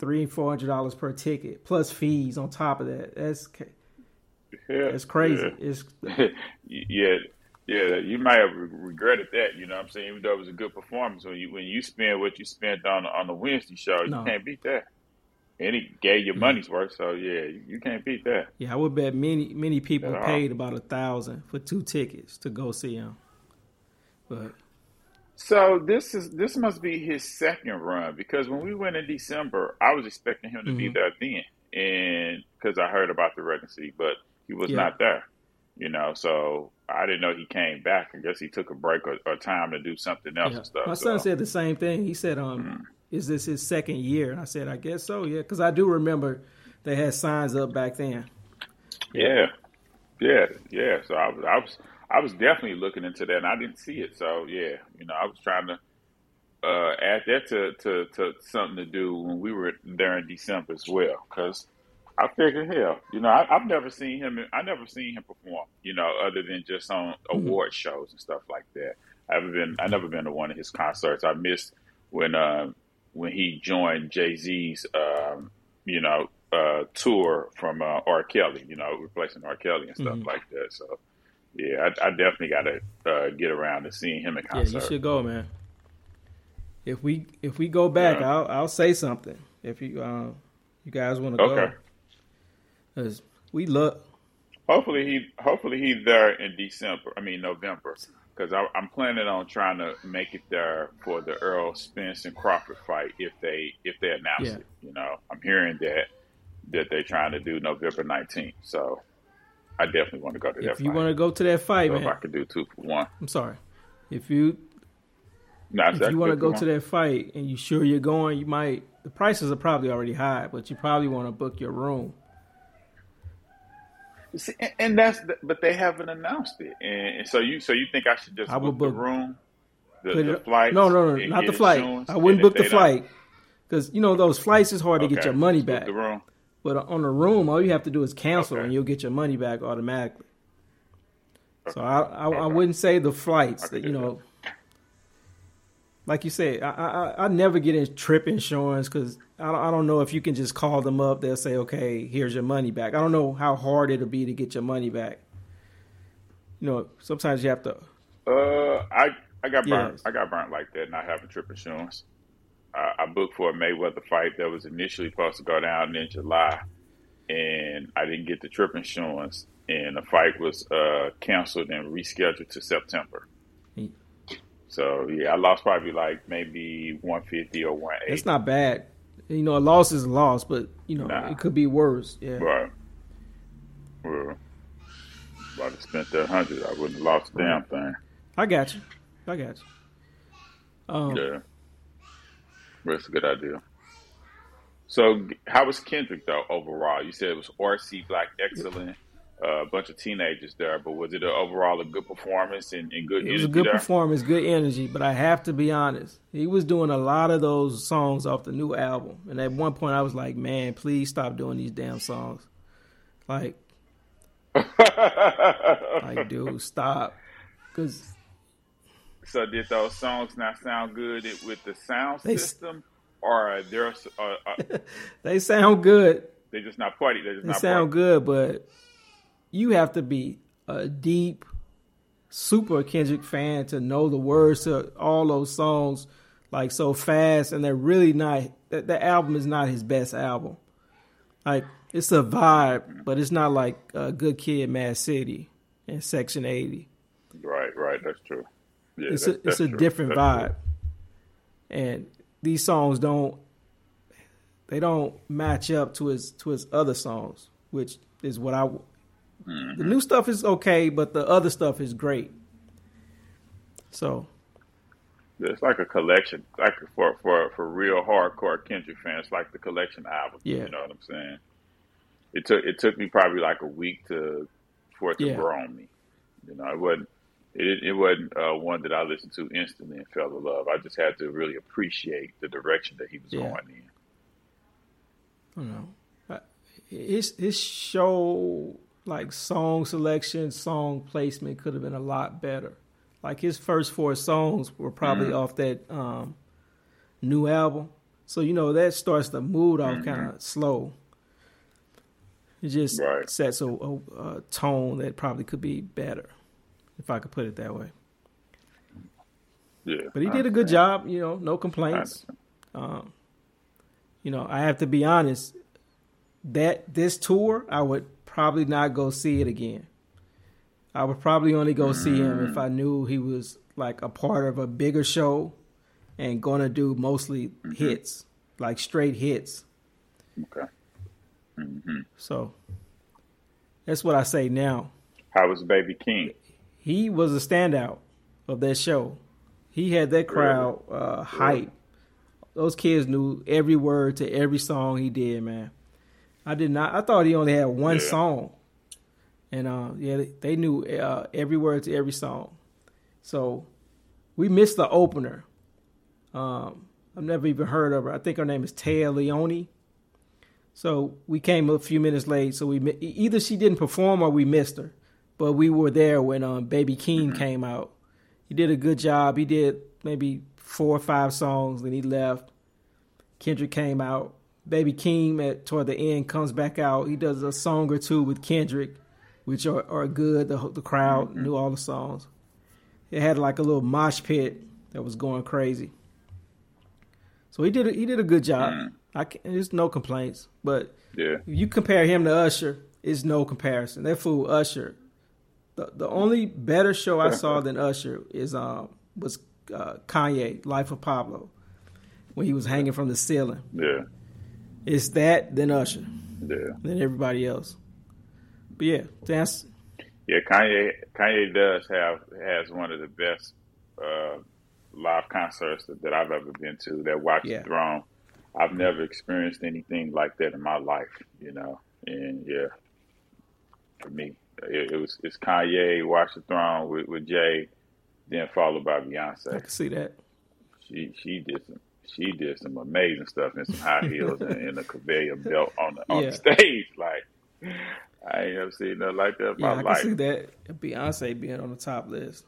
Speaker 1: three and four hundred dollars per ticket plus fees on top of that. That's Yeah, it's crazy. Yeah. It's [laughs]
Speaker 2: yeah, yeah. You might have regretted that. You know what I'm saying? Even though it was a good performance, when you when you spend what you spent on on the Wednesday show, no. you can't beat that. And he gave your mm-hmm. money's worth, so yeah, you, you can't beat that.
Speaker 1: Yeah, I would bet many many people paid about a thousand for two tickets to go see him. But
Speaker 2: so this is this must be his second run because when we went in December, I was expecting him to mm-hmm. be there then, and because I heard about the residency, but he was yeah. not there. You know, so I didn't know he came back. I guess he took a break or, or time to do something else yeah. and stuff.
Speaker 1: My son said the same thing. He said, "Um, mm-hmm is this his second year? And I said, I guess so, yeah, because I do remember they had signs up back then.
Speaker 2: Yeah, yeah, yeah. So I was, I was, I was definitely looking into that, and I didn't see it. So yeah, you know, I was trying to uh, add that to, to, to something to do when we were there in December as well, because I figured, hell, you know, I, have never seen him. I never seen him perform, you know, other than just on mm-hmm. award shows and stuff like that. I haven't been. I never been to one of his concerts. I missed when uh, when he joined Jay Z's, um, you know, uh, tour from uh, R. Kelly, you know, replacing R. Kelly and stuff mm-hmm. like that. So, yeah, I, I definitely got to uh, get around to seeing him in concert.
Speaker 1: Yeah, you should go, man. If we if we go back, yeah. I'll I'll say something. If you uh, you guys want to okay. go, Cause we look.
Speaker 2: Hopefully he hopefully he's there in December. I mean November because I'm planning on trying to make it there for the Errol Spence and Crawford fight if they if they announce yeah. it. You know, I'm hearing that that they're trying to do November 19th. So I definitely want to go to that. Fight.
Speaker 1: If you want to go to that fight, man,
Speaker 2: if I could do two for one.
Speaker 1: I'm sorry. If you if you want to go to that fight and you sure you're going, you might. The prices are probably already high, but you probably want to book your room
Speaker 2: See, and that's the, but they haven't announced it, and so you so you think I should just I book, book the room, the, the flight?
Speaker 1: No, no, no, not the flight. I wouldn't book the flight because you know those flights is hard okay. to get your money back.
Speaker 2: The room.
Speaker 1: But on the room, all you have to do is cancel, okay. and you'll get your money back automatically. Okay. So I I, I, wouldn't say the flights that you know. That. Like you said, I, I I never get in trip insurance because I don't, I don't know if you can just call them up. They'll say, "Okay, here's your money back." I don't know how hard it'll be to get your money back. You know, sometimes you have to.
Speaker 2: Uh, I I got burnt. Yes. I got burnt like that, not having trip insurance. Uh, I booked for a Mayweather fight that was initially supposed to go down in July, and I didn't get the trip insurance, and the fight was uh, canceled and rescheduled to September. So yeah, I lost probably like maybe one fifty or one eighty.
Speaker 1: It's not bad. You know, a loss is a loss, but you know nah. it could be worse. Yeah.
Speaker 2: Right. Well, if I'd have spent that hundred, I wouldn't have lost a damn thing.
Speaker 1: I got you. I got you.
Speaker 2: Um, yeah. That's a good idea. So, how was Kendrick though overall? You said it was RC Black excellent a bunch of teenagers there, but was it a, overall a good performance and, and good?
Speaker 1: It was a good
Speaker 2: there?
Speaker 1: performance, good energy. But I have to be honest, he was doing a lot of those songs off the new album, and at one point I was like, "Man, please stop doing these damn songs." Like, [laughs] like, dude, stop. Because.
Speaker 2: So did those songs not sound good with the sound system, or they're? Uh, uh, [laughs]
Speaker 1: they sound good.
Speaker 2: They just not party. They just
Speaker 1: they
Speaker 2: not
Speaker 1: sound party. good, but you have to be a deep, super Kendrick fan to know the words to all those songs like so fast, and they're really not. That the album is not his best album. Like it's a vibe, but it's not like a Good Kid, Mad City, and Section Eighty.
Speaker 2: Right, right, that's true.
Speaker 1: Yeah, it's that's, a it's a true. different that's vibe, true. and these songs don't they don't match up to his to his other songs, which is what I Mm-hmm. The new stuff is okay, but the other stuff is great. So
Speaker 2: it's like a collection, like for for for real hardcore Kendrick fans, like the collection album.
Speaker 1: Yeah.
Speaker 2: You know what I'm saying? It took it took me probably like a week to for it to yeah. grow on me. You know, it wasn't it, it wasn't uh, one that I listened to instantly and fell in love. I just had to really appreciate the direction that he was yeah. going in.
Speaker 1: I don't know. His his show like song selection, song placement could have been a lot better. Like his first four songs were probably mm-hmm. off that um, new album, so you know that starts the mood off mm-hmm. kind of slow. It just
Speaker 2: Right.
Speaker 1: sets a, a, a tone that probably could be better, if I could put it that way.
Speaker 2: Yeah,
Speaker 1: But he did a good job. You know, no complaints. Um, you know, I have to be honest. That this tour, I would probably not go see it again. I would probably only go see him if I knew he was like a part of a bigger show and going to do mostly hits, like straight hits.
Speaker 2: Okay. hmm
Speaker 1: So that's what I say now.
Speaker 2: How was Baby Keem?
Speaker 1: He was a standout of that show. He had that crowd uh, hype. Those kids knew every word to every song he did, man. I did not. I thought he only had one
Speaker 2: Yeah.
Speaker 1: song, and uh, yeah, they, they knew uh, every word to every song. So we missed the opener. Um, I've never even heard of her. I think her name is Tanna Leone. So we came a few minutes late. So we either she didn't perform or we missed her. But we were there when um, Baby Keem came out. He did a good job. He did maybe four or five songs, then he left. Kendrick came out. Baby Keem at toward the end comes back out. He does a song or two with Kendrick, which are, are good. The the crowd knew all the songs. It had like a little mosh pit that was going crazy. So he did a, he did a good job. I can, there's no complaints. But
Speaker 2: Yeah.
Speaker 1: if you compare him to Usher, it's no comparison. That fool Usher. The the only better show I saw than Usher is um was uh, Kanye Life of Pablo when he was hanging from the ceiling.
Speaker 2: Yeah.
Speaker 1: It's that then Usher
Speaker 2: Yeah.
Speaker 1: than everybody else. But yeah, that's
Speaker 2: Yeah, Kanye Kanye does have has one of the best uh, live concerts that, that I've ever been to. That Watch
Speaker 1: Yeah.
Speaker 2: the Throne. I've never experienced anything like that in my life, you know. And yeah, for me, it, it was it's Kanye Watch the Throne with, with Jay, then followed by Beyonce.
Speaker 1: I can see that.
Speaker 2: She she did some she did some amazing stuff in some high heels and, and a conveyor belt on the on [laughs]
Speaker 1: Yeah.
Speaker 2: the stage. [laughs] Like I ain't never seen nothing like that in
Speaker 1: Yeah,
Speaker 2: my
Speaker 1: I
Speaker 2: life.
Speaker 1: can see that. Beyonce being on the top list.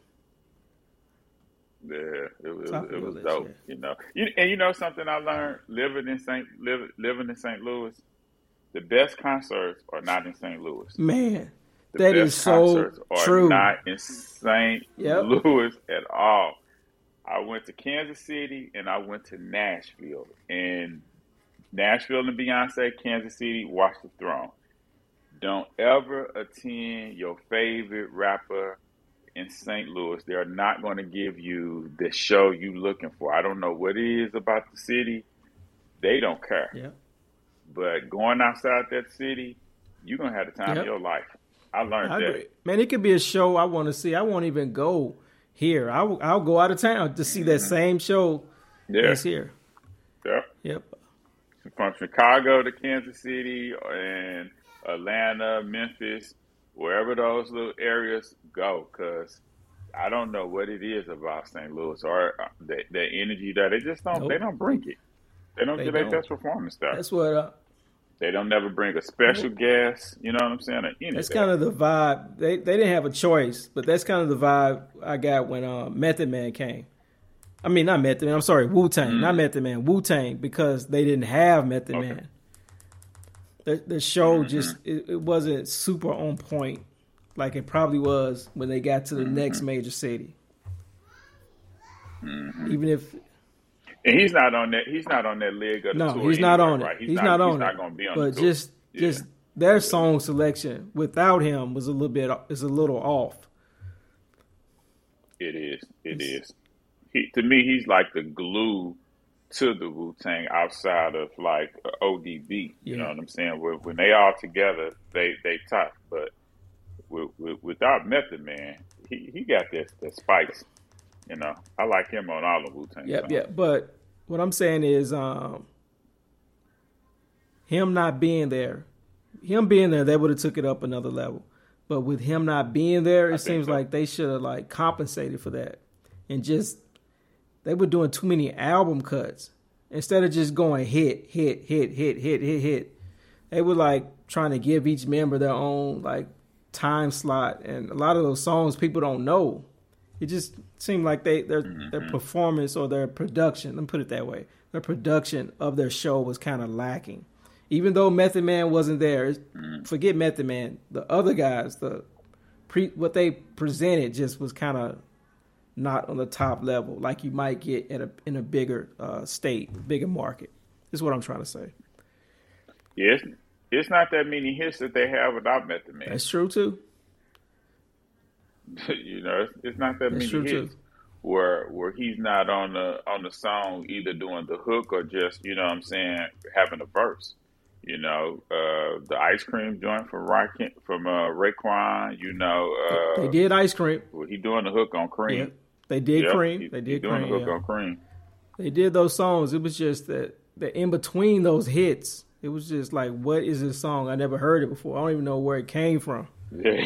Speaker 2: Yeah, it, was
Speaker 1: Top
Speaker 2: it was
Speaker 1: list,
Speaker 2: dope.
Speaker 1: yeah.
Speaker 2: You know, you, and you know something I learned living in Saint living, living in St. Louis. The best concerts are not in St. Louis.
Speaker 1: Man,
Speaker 2: The
Speaker 1: that
Speaker 2: best
Speaker 1: is so true.
Speaker 2: not in St.
Speaker 1: Yep.
Speaker 2: Louis at all. I went to Kansas City and I went to Nashville. And Nashville and Beyonce, Kansas City, Watch the Throne. Don't ever attend your favorite rapper in St. Louis. They are not going to give you the show you looking for. I don't know what it is about the city. They don't care.
Speaker 1: Yeah.
Speaker 2: But going outside that city, you're going to have the time
Speaker 1: Yep.
Speaker 2: of your life. I learned
Speaker 1: I
Speaker 2: that.
Speaker 1: Man, it could be a show I want to see. I won't even go here. I'll, I'll go out of town to see that same show
Speaker 2: Yeah.
Speaker 1: that's here.
Speaker 2: yeah.
Speaker 1: Yep.
Speaker 2: From Chicago to Kansas City and Atlanta, Memphis, wherever those little areas go, because I don't know what it is about St. Louis or uh, that, that energy that they just don't.
Speaker 1: Nope.
Speaker 2: They don't bring it. They don't
Speaker 1: They
Speaker 2: get their best performance stuff.
Speaker 1: That's what. Uh,
Speaker 2: They don't never bring a special guest. You know what I'm saying?
Speaker 1: That's kind of the vibe. They they didn't have a choice, but that's kind of the vibe I got when uh, Method Man came. I mean, not Method Man. I'm sorry, Wu Tang, not mm-hmm. Method Man. Wu Tang because they didn't have Method
Speaker 2: Okay.
Speaker 1: Man. The the show mm-hmm. just it, it wasn't super on point like it probably was when they got to the mm-hmm. next major city. Even if
Speaker 2: And he's not on that. He's not on that leg of the
Speaker 1: no,
Speaker 2: tour.
Speaker 1: he's not
Speaker 2: anyway,
Speaker 1: on it.
Speaker 2: right?
Speaker 1: He's, not, on
Speaker 2: He's not going to be on
Speaker 1: but just
Speaker 2: Yeah.
Speaker 1: just their song selection without him was a little bit is a little off.
Speaker 2: It is. It is. He, to me, he's like the glue to the Wu Tang outside of like ODB. You
Speaker 1: Yeah.
Speaker 2: know what I'm saying? When, when they all together, they they tough. But with, with, without Method Man, he, he got that that spice. You know, I like him on all the Wu Tang.
Speaker 1: Yep, yep. But what I'm saying is, um, him not being there, him being there, they would have took it up another level. But with him not being there, it
Speaker 2: think
Speaker 1: seems
Speaker 2: so.
Speaker 1: like they should have like compensated for that, and just they were doing too many album cuts instead of just going hit, hit, hit, hit, hit, hit, hit. They were like trying to give each member their own like time slot, and a lot of those songs people don't know. It just seemed like they their their performance or their production. Let me put it that way. Their production of their show was kind of lacking, Even though Method Man wasn't there, forget Method Man. The other guys, the pre what they presented just was kind of not on the top level like you might get at a in a bigger uh, state, bigger market. Is what I'm trying to say.
Speaker 2: Yeah, it's, it's not that many hits that they have without Method Man.
Speaker 1: That's true too. [laughs]
Speaker 2: you know, it's, it's not that
Speaker 1: That's
Speaker 2: many hits
Speaker 1: too.
Speaker 2: where where he's not on the on the song either doing the hook or just you know what I'm saying having a verse. You know, uh, the ice cream joint from Rakim, from uh, Raekwon. You know, uh,
Speaker 1: they did ice cream.
Speaker 2: well, he doing the hook on Cream.
Speaker 1: Yeah. They did
Speaker 2: Yep,
Speaker 1: cream.
Speaker 2: he-
Speaker 1: They
Speaker 2: he
Speaker 1: did
Speaker 2: doing
Speaker 1: cream.
Speaker 2: the hook
Speaker 1: yeah.
Speaker 2: on Cream.
Speaker 1: They did those songs. It was just that that in between those hits, it was just like, what is this song? I never heard it before. I don't even know where it came from.
Speaker 2: Yeah.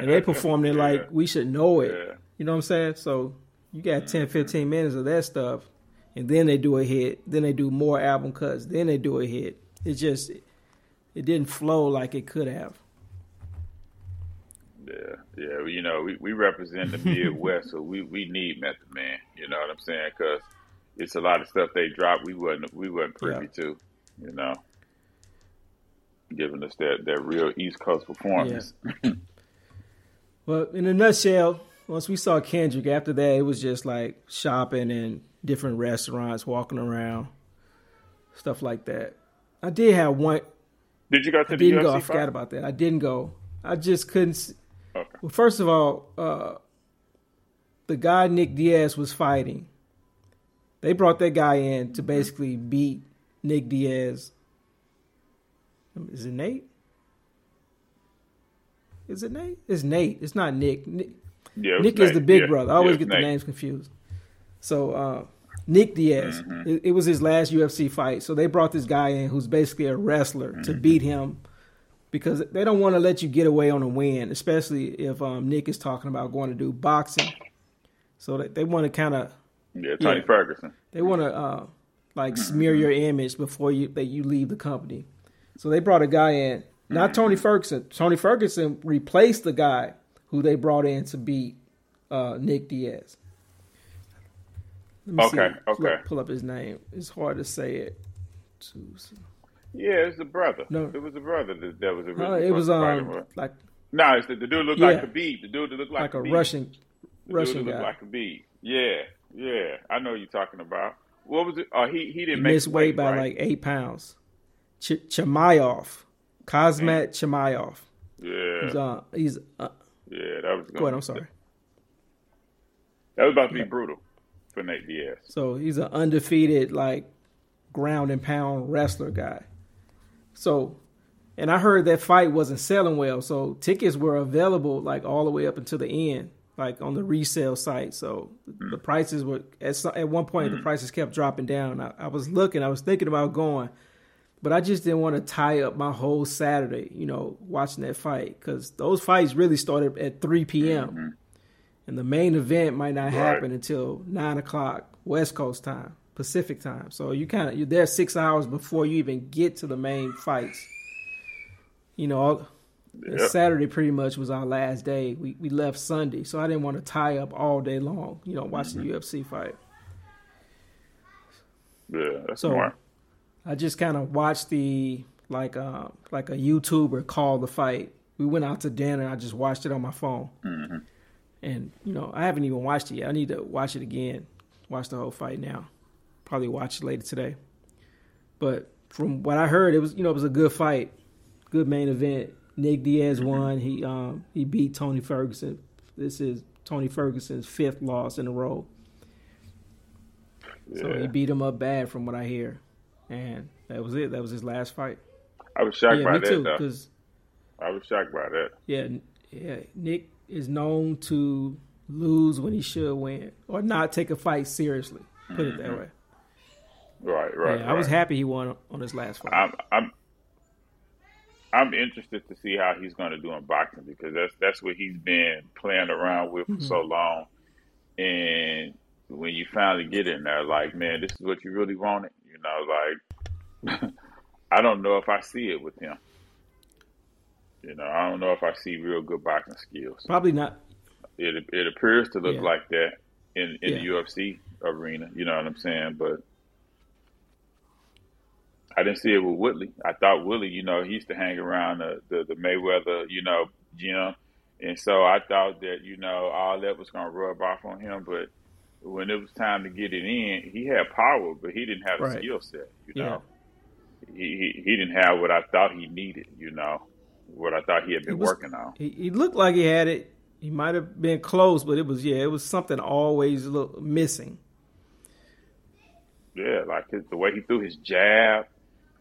Speaker 1: And they performed it like we should know it.
Speaker 2: Yeah.
Speaker 1: You know what I'm saying? So you got 10, 15 minutes of that stuff, and then they do a hit. Then they do more album cuts. Then they do a hit. It just it didn't flow like it could have.
Speaker 2: Yeah, yeah. You know, we, we represent the Midwest, so we, we need Method Man. You know what I'm saying? Because it's a lot of stuff they drop we wasn't we wasn't privy to. You know, giving us that that real East Coast performance. [laughs]
Speaker 1: Well, in a nutshell, once we saw Kendrick, after that it was just like shopping and different restaurants, walking around, stuff like that. I did have one.
Speaker 2: Did you go to
Speaker 1: I
Speaker 2: the
Speaker 1: didn't
Speaker 2: UFC
Speaker 1: go. I forgot about that. I didn't go. I just couldn't.
Speaker 2: Okay.
Speaker 1: Well, first of all, uh, the guy Nick Diaz was fighting. They brought that guy in to basically beat Nick Diaz. Is it Nate? Is it Nate? It's Nate. It's not Nick. Nick,
Speaker 2: Yeah,
Speaker 1: Nick is the big
Speaker 2: Yeah,
Speaker 1: brother. I always
Speaker 2: was
Speaker 1: get the names confused. So uh, Nick Diaz,
Speaker 2: Mm-hmm.
Speaker 1: it, it was his last UFC fight. So they brought this guy in who's basically a wrestler to
Speaker 2: Mm-hmm.
Speaker 1: beat him because they don't want to let you get away on a win, especially if um, Nick is talking about going to do boxing. So they, they want to kind of
Speaker 2: Yeah, Tony
Speaker 1: Yeah.
Speaker 2: Ferguson.
Speaker 1: they want to uh, like smear
Speaker 2: Mm-hmm.
Speaker 1: your image before you that you leave the company. So they brought a guy in, not
Speaker 2: Mm-hmm.
Speaker 1: Tony Ferguson. Tony Ferguson replaced the guy who they brought in to beat uh, Nick Diaz. Let me
Speaker 2: Okay,
Speaker 1: Pull
Speaker 2: okay.
Speaker 1: up, pull up his name. It's hard to say it.
Speaker 2: Yeah, it was the brother.
Speaker 1: No.
Speaker 2: it was the brother that, that was
Speaker 1: Uh,
Speaker 2: originally
Speaker 1: it was um like
Speaker 2: No, it's the, the dude looked
Speaker 1: Yeah.
Speaker 2: like Khabib. The dude that looked like,
Speaker 1: like a
Speaker 2: Khabib.
Speaker 1: Russian
Speaker 2: The
Speaker 1: Russian guy.
Speaker 2: like Khabib. Yeah, yeah. I know what you're talking about. What was it? Oh, he he
Speaker 1: He
Speaker 2: didn't make
Speaker 1: missed weight by
Speaker 2: right?
Speaker 1: like eight pounds. Ch- Chimaev, Khamzat Chimaev.
Speaker 2: yeah,
Speaker 1: He's uh he's uh,
Speaker 2: yeah. That was
Speaker 1: go ahead. I'm sorry.
Speaker 2: That was about to be
Speaker 1: Yeah.
Speaker 2: brutal for Nate Diaz.
Speaker 1: So he's an undefeated like ground and pound wrestler guy. So, and I heard that fight wasn't selling well. So tickets were available like all the way up until the end, like on the resale site. So the prices were at some, at one point the prices kept dropping down. I, I was looking, I was thinking about going, but I just didn't want to tie up my whole Saturday, you know, watching that fight because those fights really started at 3 p.m. Mm-hmm. And the main event might not
Speaker 2: Right.
Speaker 1: happen until nine o'clock West Coast time, Pacific time. So you kind of you're there six hours before you even get to the main fights. You know, all,
Speaker 2: Yep.
Speaker 1: Saturday pretty much was our last day. We we left Sunday, so I didn't want to tie up all day long. You know, watching the mm-hmm. UFC fight.
Speaker 2: Yeah, that's
Speaker 1: So-
Speaker 2: smart.
Speaker 1: I just kind of watched the like uh like a YouTuber call the fight. We went out to dinner. And I just watched it on my phone, and you know I haven't even watched it yet. I need to watch it again. Watch the whole fight now. Probably watch it later today. But from what I heard, it was you know it was a good fight, good main event. Nick Diaz won. He um he beat Tony Ferguson. This is Tony Ferguson's fifth loss in a row. So he beat him up bad, from what I hear, and that was it. That was his last fight.
Speaker 2: I was shocked
Speaker 1: yeah,
Speaker 2: by
Speaker 1: me
Speaker 2: that
Speaker 1: too.
Speaker 2: though.
Speaker 1: Because
Speaker 2: I was shocked by that.
Speaker 1: yeah, yeah, Nick is known to lose when he should win, or not take a fight seriously. Put it that mm-hmm. way.
Speaker 2: Right, right.
Speaker 1: yeah, I was happy he won on his last fight.
Speaker 2: I'm I'm I'm interested to see how he's going to do in boxing because that's that's what he's been playing around with for mm-hmm. so long. And when you finally get in there, like, man, this is what you really wanted. You know, like [laughs] I don't know if I see it with him. You know, I don't know if I see real good boxing skills.
Speaker 1: Probably not.
Speaker 2: It it appears to look
Speaker 1: Yeah.
Speaker 2: like that in in the UFC arena. You know what I'm saying? But I didn't see it with Woodley. I thought Woodley, you know, he used to hang around the, the, the Mayweather, you know, gym. And so I thought that, you know, all that was going to rub off on him. But when it was time to get it in, he had power, but he didn't have the
Speaker 1: Right.
Speaker 2: skill set, you
Speaker 1: Yeah.
Speaker 2: know. He, he, he didn't have what I thought he needed, you know, what I thought he had been
Speaker 1: was-
Speaker 2: working on.
Speaker 1: He, he looked like he had it. He might have been close, but it was yeah, it was something always look missing.
Speaker 2: Yeah, like his, the way he threw his jab,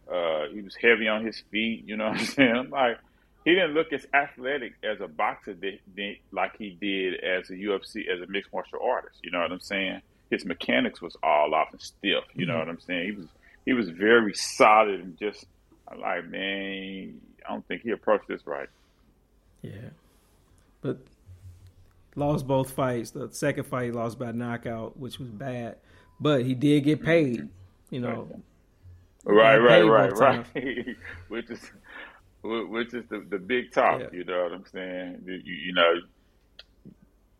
Speaker 2: uh, he was heavy on his feet. You know what I'm saying? [laughs] Like he didn't look as athletic as a boxer did, did, like he did as a UFC as a mixed martial artist. You know what I'm saying? His mechanics was all off and stiff. You know mm-hmm. what I'm saying? He was he was very solid and just like man, I don't think he approached this right.
Speaker 1: Yeah, but lost both fights. The second fight he lost by knockout, which was bad, but he did get paid. Mm-hmm. You know,
Speaker 2: Right, right, right, right. [laughs] which is which is the, the big talk.
Speaker 1: Yeah.
Speaker 2: You know what I'm saying? You, you know,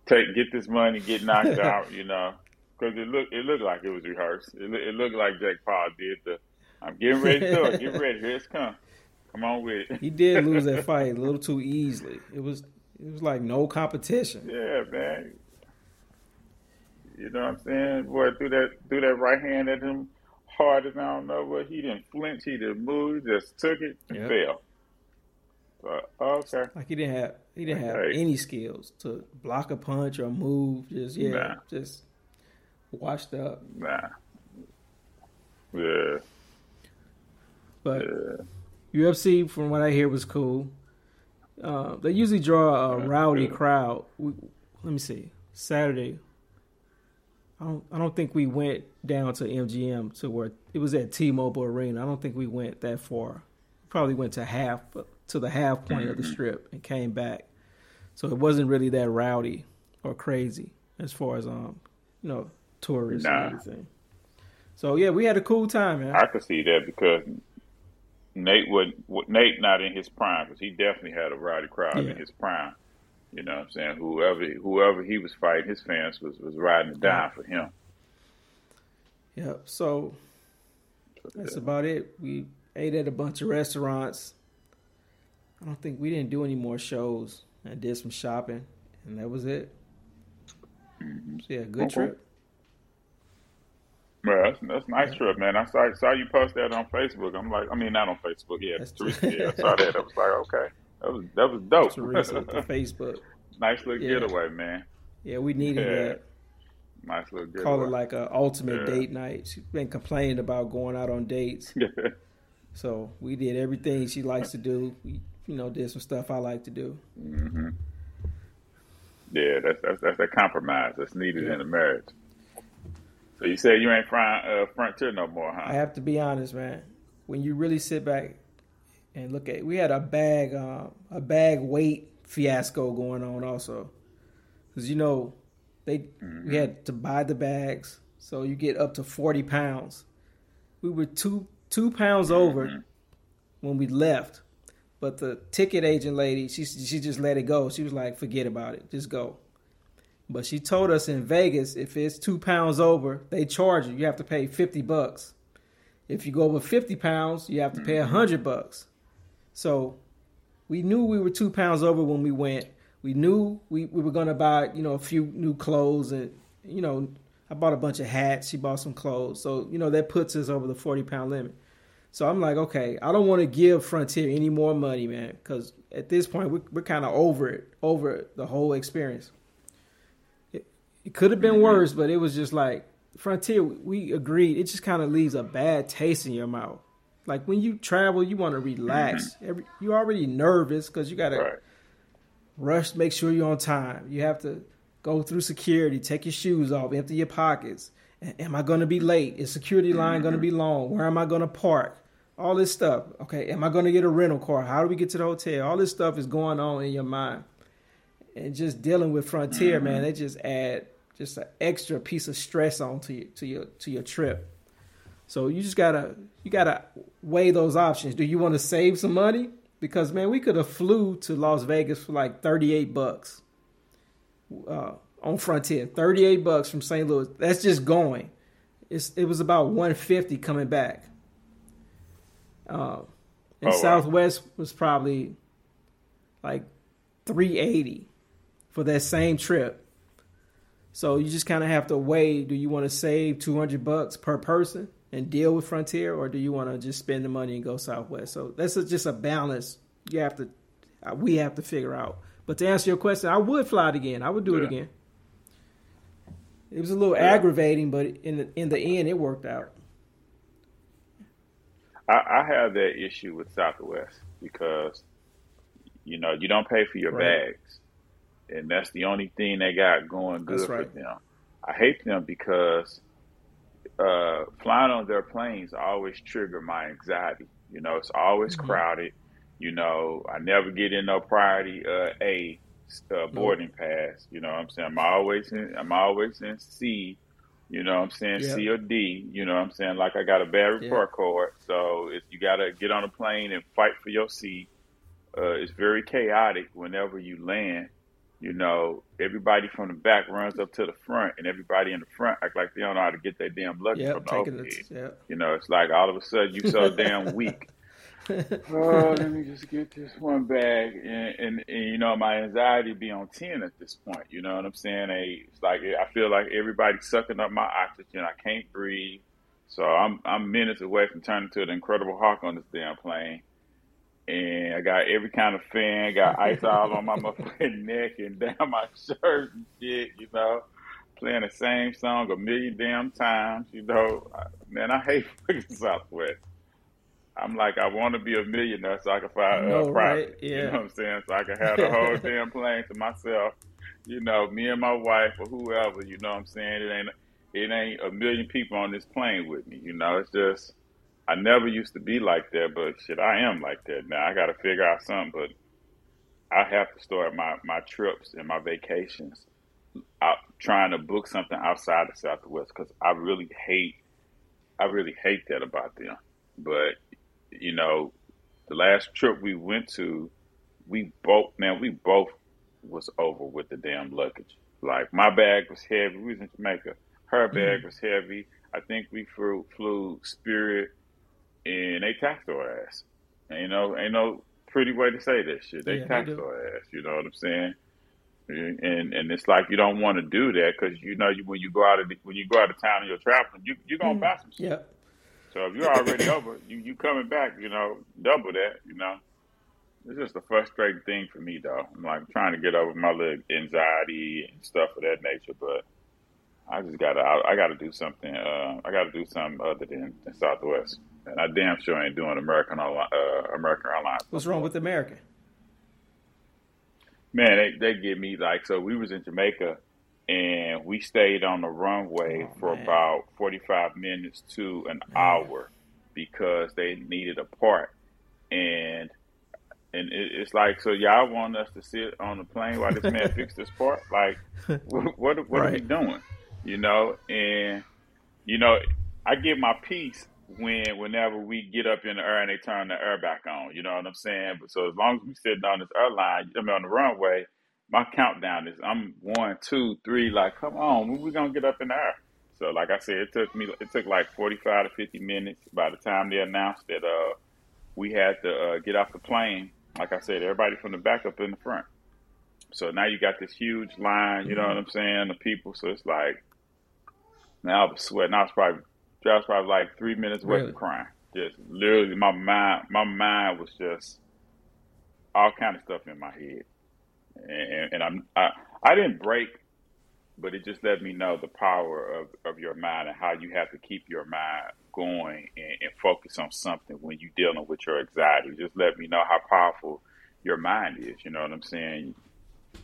Speaker 2: take get this money, get knocked [laughs] out. You know, because it looked it looked like it was rehearsed. It, it looked like Jake Paul did the. I'm getting ready to do it. Get ready. Here it's come. Come on with it.
Speaker 1: he did lose that [laughs] fight a little too easily. It was it was like no competition.
Speaker 2: Yeah, man. You know what I'm saying? Boy, threw that threw that right hand at him hard as I don't know what. He didn't flinch. He didn't move. He just took it and
Speaker 1: Yep.
Speaker 2: fell. But okay.
Speaker 1: Like he didn't have he didn't have
Speaker 2: Hey.
Speaker 1: any skills to block a punch or move. Just yeah,
Speaker 2: Nah.
Speaker 1: just washed up.
Speaker 2: Nah. Yeah.
Speaker 1: But
Speaker 2: Yeah.
Speaker 1: UFC, from what I hear, was cool. Uh, they usually draw a rowdy
Speaker 2: good.
Speaker 1: crowd. We, let me see. Saturday. I don't. I don't think we went down to MGM to where it was at T-Mobile Arena. I don't think we went that far. Probably went to half to the half point of the strip and came back. So it wasn't really that rowdy or crazy as far as um, you know, tourists
Speaker 2: Nah.
Speaker 1: and everything. So yeah, we had a cool time, man.
Speaker 2: I could see that because Nate would Nate not in his prime because he definitely had a rowdy crowd
Speaker 1: Yeah.
Speaker 2: in his prime. You know what I'm saying? Whoever whoever he was fighting, his fans was was riding it down for him.
Speaker 1: Yep. So that's about it. We ate at a bunch of restaurants. I don't think we didn't do any more shows. I did some shopping, and that was it. So yeah, good
Speaker 2: Okay.
Speaker 1: trip.
Speaker 2: Yeah, that's, that's a nice trip, man. I saw saw you post that on Facebook. I'm like, I mean, not on Facebook. Yeah,
Speaker 1: That's-
Speaker 2: Teresa. Yeah, I saw that. I was like, okay, that was that was dope.
Speaker 1: Teresa, the [laughs] Facebook.
Speaker 2: nice little
Speaker 1: Yeah.
Speaker 2: getaway, man.
Speaker 1: Yeah, we needed
Speaker 2: Yeah.
Speaker 1: that.
Speaker 2: Nice little getaway.
Speaker 1: Call it like a ultimate
Speaker 2: Yeah.
Speaker 1: date night. She's been complaining about going out on dates, [laughs] so we did everything she likes to do. We, you know, did some stuff I like to do.
Speaker 2: hmm Yeah, that's that's that's a compromise that's needed
Speaker 1: Yeah.
Speaker 2: in a marriage. So you said you ain't frying uh, frontier no more, huh?
Speaker 1: I have to be honest, man. When you really sit back and look at, we had a bag, uh, a bag weight fiasco going on also, because you know they we had to buy the bags, so you get up to forty pounds. We were two two pounds over mm-hmm. when we left, but the ticket agent lady, she she just let it go. She was like, "Forget about it, just go." But she told us in Vegas, if it's two pounds over, they charge you. You have to pay fifty bucks. If you go over fifty pounds, you have to pay a mm-hmm. hundred bucks. So we knew we were two pounds over when we went. We knew we, we were gonna buy, you know, a few new clothes and you know, I bought a bunch of hats, she bought some clothes. So, you know, that puts us over the forty pound limit. So I'm like, okay, I don't want to give Frontier any more money, man, because at this point we're, we're kind of over it, over the whole experience. It, it could have been mm-hmm. worse, but it was just like Frontier. We agreed. It just kind of leaves a bad taste in your mouth. Like when you travel, you want to relax. Mm-hmm. Every, you're already nervous because you got to
Speaker 2: right.
Speaker 1: rush, make sure you're on time. You have to go through security, take your shoes off, empty your pockets. Am I going to be late? Is security line going to mm-hmm. be long? Where am I going to park? All this stuff. Okay, am I going to get a rental car? How do we get to the hotel? All this stuff is going on in your mind. And just dealing with Frontier, man, they just add just an extra piece of stress onto your to your to your trip. So you just gotta you gotta weigh those options. Do you want to save some money? Because man, we could have flew to Las Vegas for like thirty eight bucks uh, on Frontier. Thirty eight bucks from St. Louis. That's just going. It's it was about one fifty coming back. Uh, and
Speaker 2: Oh, wow.
Speaker 1: Southwest was probably like 380 for that same trip. So you just kind of have to weigh: do you want to save 200 bucks per person and deal with Frontier, or do you want to just spend the money and go Southwest? So that's a, just a balance you have to uh, we have to figure out. But to answer your question, I would fly it again. I would do it again. It was a little
Speaker 2: Yeah.
Speaker 1: aggravating, but in the in the end, it worked out.
Speaker 2: I, I have that issue with Southwest because you know you don't pay for your
Speaker 1: Right.
Speaker 2: bags, and that's the only thing they got going good
Speaker 1: That's
Speaker 2: for
Speaker 1: right.
Speaker 2: them. I hate them because uh, flying on their planes always trigger my anxiety. You know, it's always
Speaker 1: Mhm.
Speaker 2: crowded. You know, I never get in no priority uh, A uh, boarding pass. You know what I'm saying? I'm always in. I'm always in C. You know what I'm saying?
Speaker 1: Yeah.
Speaker 2: C or D. You know what I'm saying? Like I got a bad report card. So if you got to get on a plane and fight for your seat, uh, it's very chaotic whenever you land. You know, everybody from the back runs up to the front, and everybody in the front act like they don't know how to get their damn luggage
Speaker 1: Yep,
Speaker 2: from the overhead.
Speaker 1: it.
Speaker 2: You know, it's like all of a sudden you so damn weak. [laughs] oh, let [laughs] me just get this one bag, and, and, and you know my anxiety be on ten at this point. You know what I'm saying? Hey, it's like I feel like everybody's sucking up my oxygen. I can't breathe, so I'm I'm minutes away from turning to the Incredible Hulk on this damn plane. And I got every kind of fan, got ice [laughs] all on my motherfucking neck and down my shirt and shit. You know, playing the same song a million damn times. You know, man, I hate [laughs] fucking Southwest. I'm like, I want to be a millionaire so I can fly
Speaker 1: I know,
Speaker 2: uh, private.
Speaker 1: right?
Speaker 2: You know what I'm saying? So I can have the whole [laughs] damn plane to myself. You know, me and my wife or whoever. You know what I'm saying? It ain't it ain't a million people on this plane with me. You know, it's just I never used to be like that, but shit, I am like that now. I got to figure out something, but I have to start my my trips and my vacations out trying to book something outside of Southwest because I really hate I really hate that about them. But you know, the last trip we went to, we both man, we both was over with the damn luggage. Like my bag was heavy. We was in Jamaica. Her mm-hmm. bag was heavy. I think we flew, flew Spirit, and they taxed our ass. And, you know, ain't no pretty way to say that shit. They
Speaker 1: Yeah,
Speaker 2: taxed our ass. You know what I'm saying? And and it's like you don't want to do that because you know you, when you go out of the, when you go out of town and you're traveling, you you're gonna mm. buy some shit.
Speaker 1: Yep.
Speaker 2: So if you're already over, you you coming back, you know, double that, you know. It's just a frustrating thing for me, though. I'm like trying to get over my little anxiety and stuff of that nature, but I just gotta, I, I gotta do something. Uh, I gotta do something other than, than Southwest, and I damn sure ain't doing American uh, American Airlines.
Speaker 1: What's wrong with American?
Speaker 2: Man, they they give me like so. We was in Jamaica, and we stayed on the runway
Speaker 1: Oh,
Speaker 2: for
Speaker 1: man.
Speaker 2: about forty five minutes to an hour because they needed a part, and and it, it's like so y'all want us to sit on the plane while this man fix this part? Like, [laughs] what what, what are we doing? You know, and you know, I get my peace when whenever we get up in the air and they turn the air back on. You know what I'm saying? But so as long as we sitting on this airline, I mean on the runway, my countdown is I'm one, two, three. Like, come on, when we gonna get up in the air? So like I said, it took me it took like 45 to 50 minutes by the time they announced that uh we had to uh, get off the plane. Like I said, everybody from the back up in the front. So now you got this huge line, you know what I'm saying, The people. So it's like, now I was sweating. I was probably, I was probably like three minutes away
Speaker 1: Really?
Speaker 2: from crying. Just literally, my mind, my mind was just all kind of stuff in my head, and, and I'm, I, I didn't break, but it just let me know the power of, of your mind and how you have to keep your mind going and, and focus on something when you're dealing with your anxiety. It just let me know how powerful your mind is. You know what I'm saying?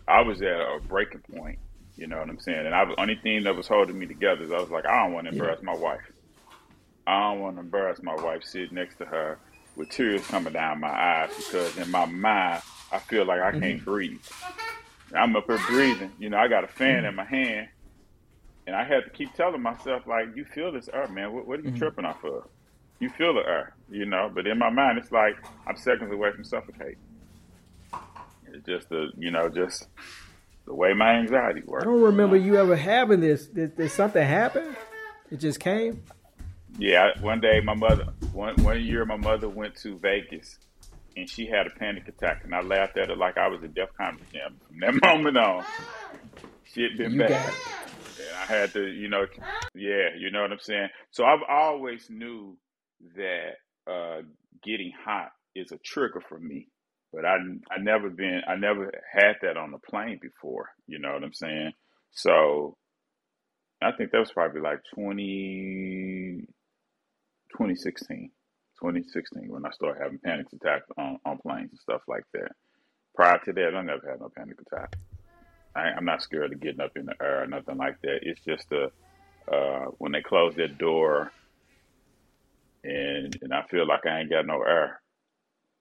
Speaker 2: I was at a breaking point. You know what I'm saying? And I, the only thing that was holding me together is I was like, I don't want to
Speaker 1: Yeah.
Speaker 2: embarrass my wife. I don't want to embarrass my wife sitting next to her with tears coming down my eyes because in my mind I feel like I can't mm-hmm. breathe. I'm up here breathing. You know, I got a fan in mm-hmm. my hand, and I had to keep telling myself like, "You feel this air, man. What, what are you mm-hmm. tripping off of? You feel the air, you know." But in my mind, it's like I'm seconds away from suffocating. It's just the, you know, just the way my anxiety works.
Speaker 1: I don't remember you ever having this. Did, did something happen? It just came.
Speaker 2: Yeah, one day my mother, one one year my mother went to Vegas, and she had a panic attack, and I laughed at her like I was a Def Comedy Jam. From that [laughs] moment on, shit been
Speaker 1: You
Speaker 2: bad. And I had to, you know, yeah, you know what I'm saying. So I've always knew that uh, getting hot is a trigger for me, but I I never been I never had that on the plane before. You know what I'm saying? So I think that was probably like 20, 2016, 2016 when I started having panic attacks on, on planes and stuff like that. Prior to that, I never had no panic attack. I, I'm not scared of getting up in the air or nothing like that. It's just the uh, when they close that door and and I feel like I ain't got no air,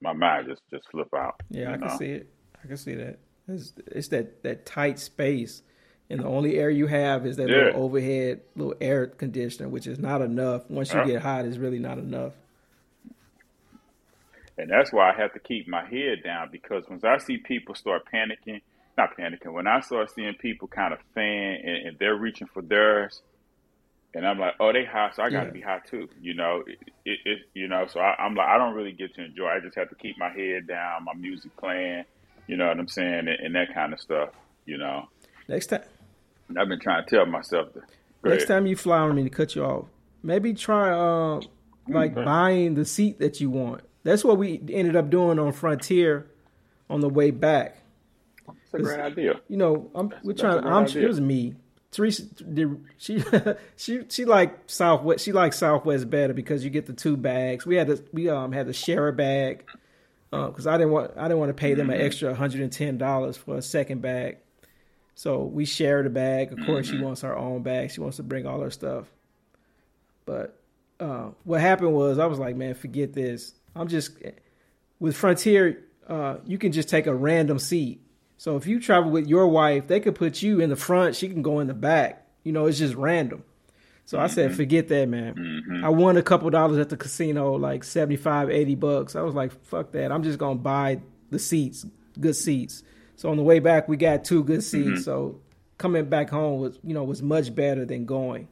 Speaker 2: my mind just just flip out.
Speaker 1: Yeah, I can
Speaker 2: know?
Speaker 1: see it. I can see that. It's, it's that that tight space, and the only air you have is that
Speaker 2: Yeah.
Speaker 1: little overhead little air conditioner, which is not enough. Once you
Speaker 2: Yeah.
Speaker 1: get hot, it's really not enough.
Speaker 2: And that's why I have to keep my head down because once I see people start panicking, not panicking, when I start seeing people kind of fan and, and they're reaching for theirs, and I'm like, oh, they hot, so I got to
Speaker 1: Yeah.
Speaker 2: be hot too. You know, it, it, it you know, so I, I'm like, I don't really get to enjoy. I just have to keep my head down, my music playing. You know what I'm saying, and, and that kind of stuff. You know,
Speaker 1: Next time,
Speaker 2: I've been trying to tell myself that.
Speaker 1: Next
Speaker 2: ahead.
Speaker 1: time you fly on me to cut you off, maybe try uh, like
Speaker 2: Okay.
Speaker 1: buying the seat that you want. That's what we ended up doing on Frontier on the way back.
Speaker 2: It's a great idea.
Speaker 1: you know, I'm we're trying. I'm.
Speaker 2: idea.
Speaker 1: It was me. Teresa, did- she [laughs] she she like Southwest. She likes Southwest better because you get the two bags. We had to we um had to share a bag because I didn't want I didn't want to pay them an extra 110 dollars for a second bag. So we shared a bag. Of course, she wants her own bag. She wants to bring all her stuff. But uh, what happened was I was like, man, forget this. I'm just with Frontier. Uh, you can just take a random seat. So if you travel with your wife, they could put you in the front. She can go in the back. You know, it's just random. So I said, mm-hmm. forget that, man. Mm-hmm. I won a couple dollars at the casino, like 75, 80 bucks. I was like, fuck that. I'm just going to buy the seats, good seats. So on the way back, we got two good seats. Mm-hmm. So coming back home was, you know, was much better than going.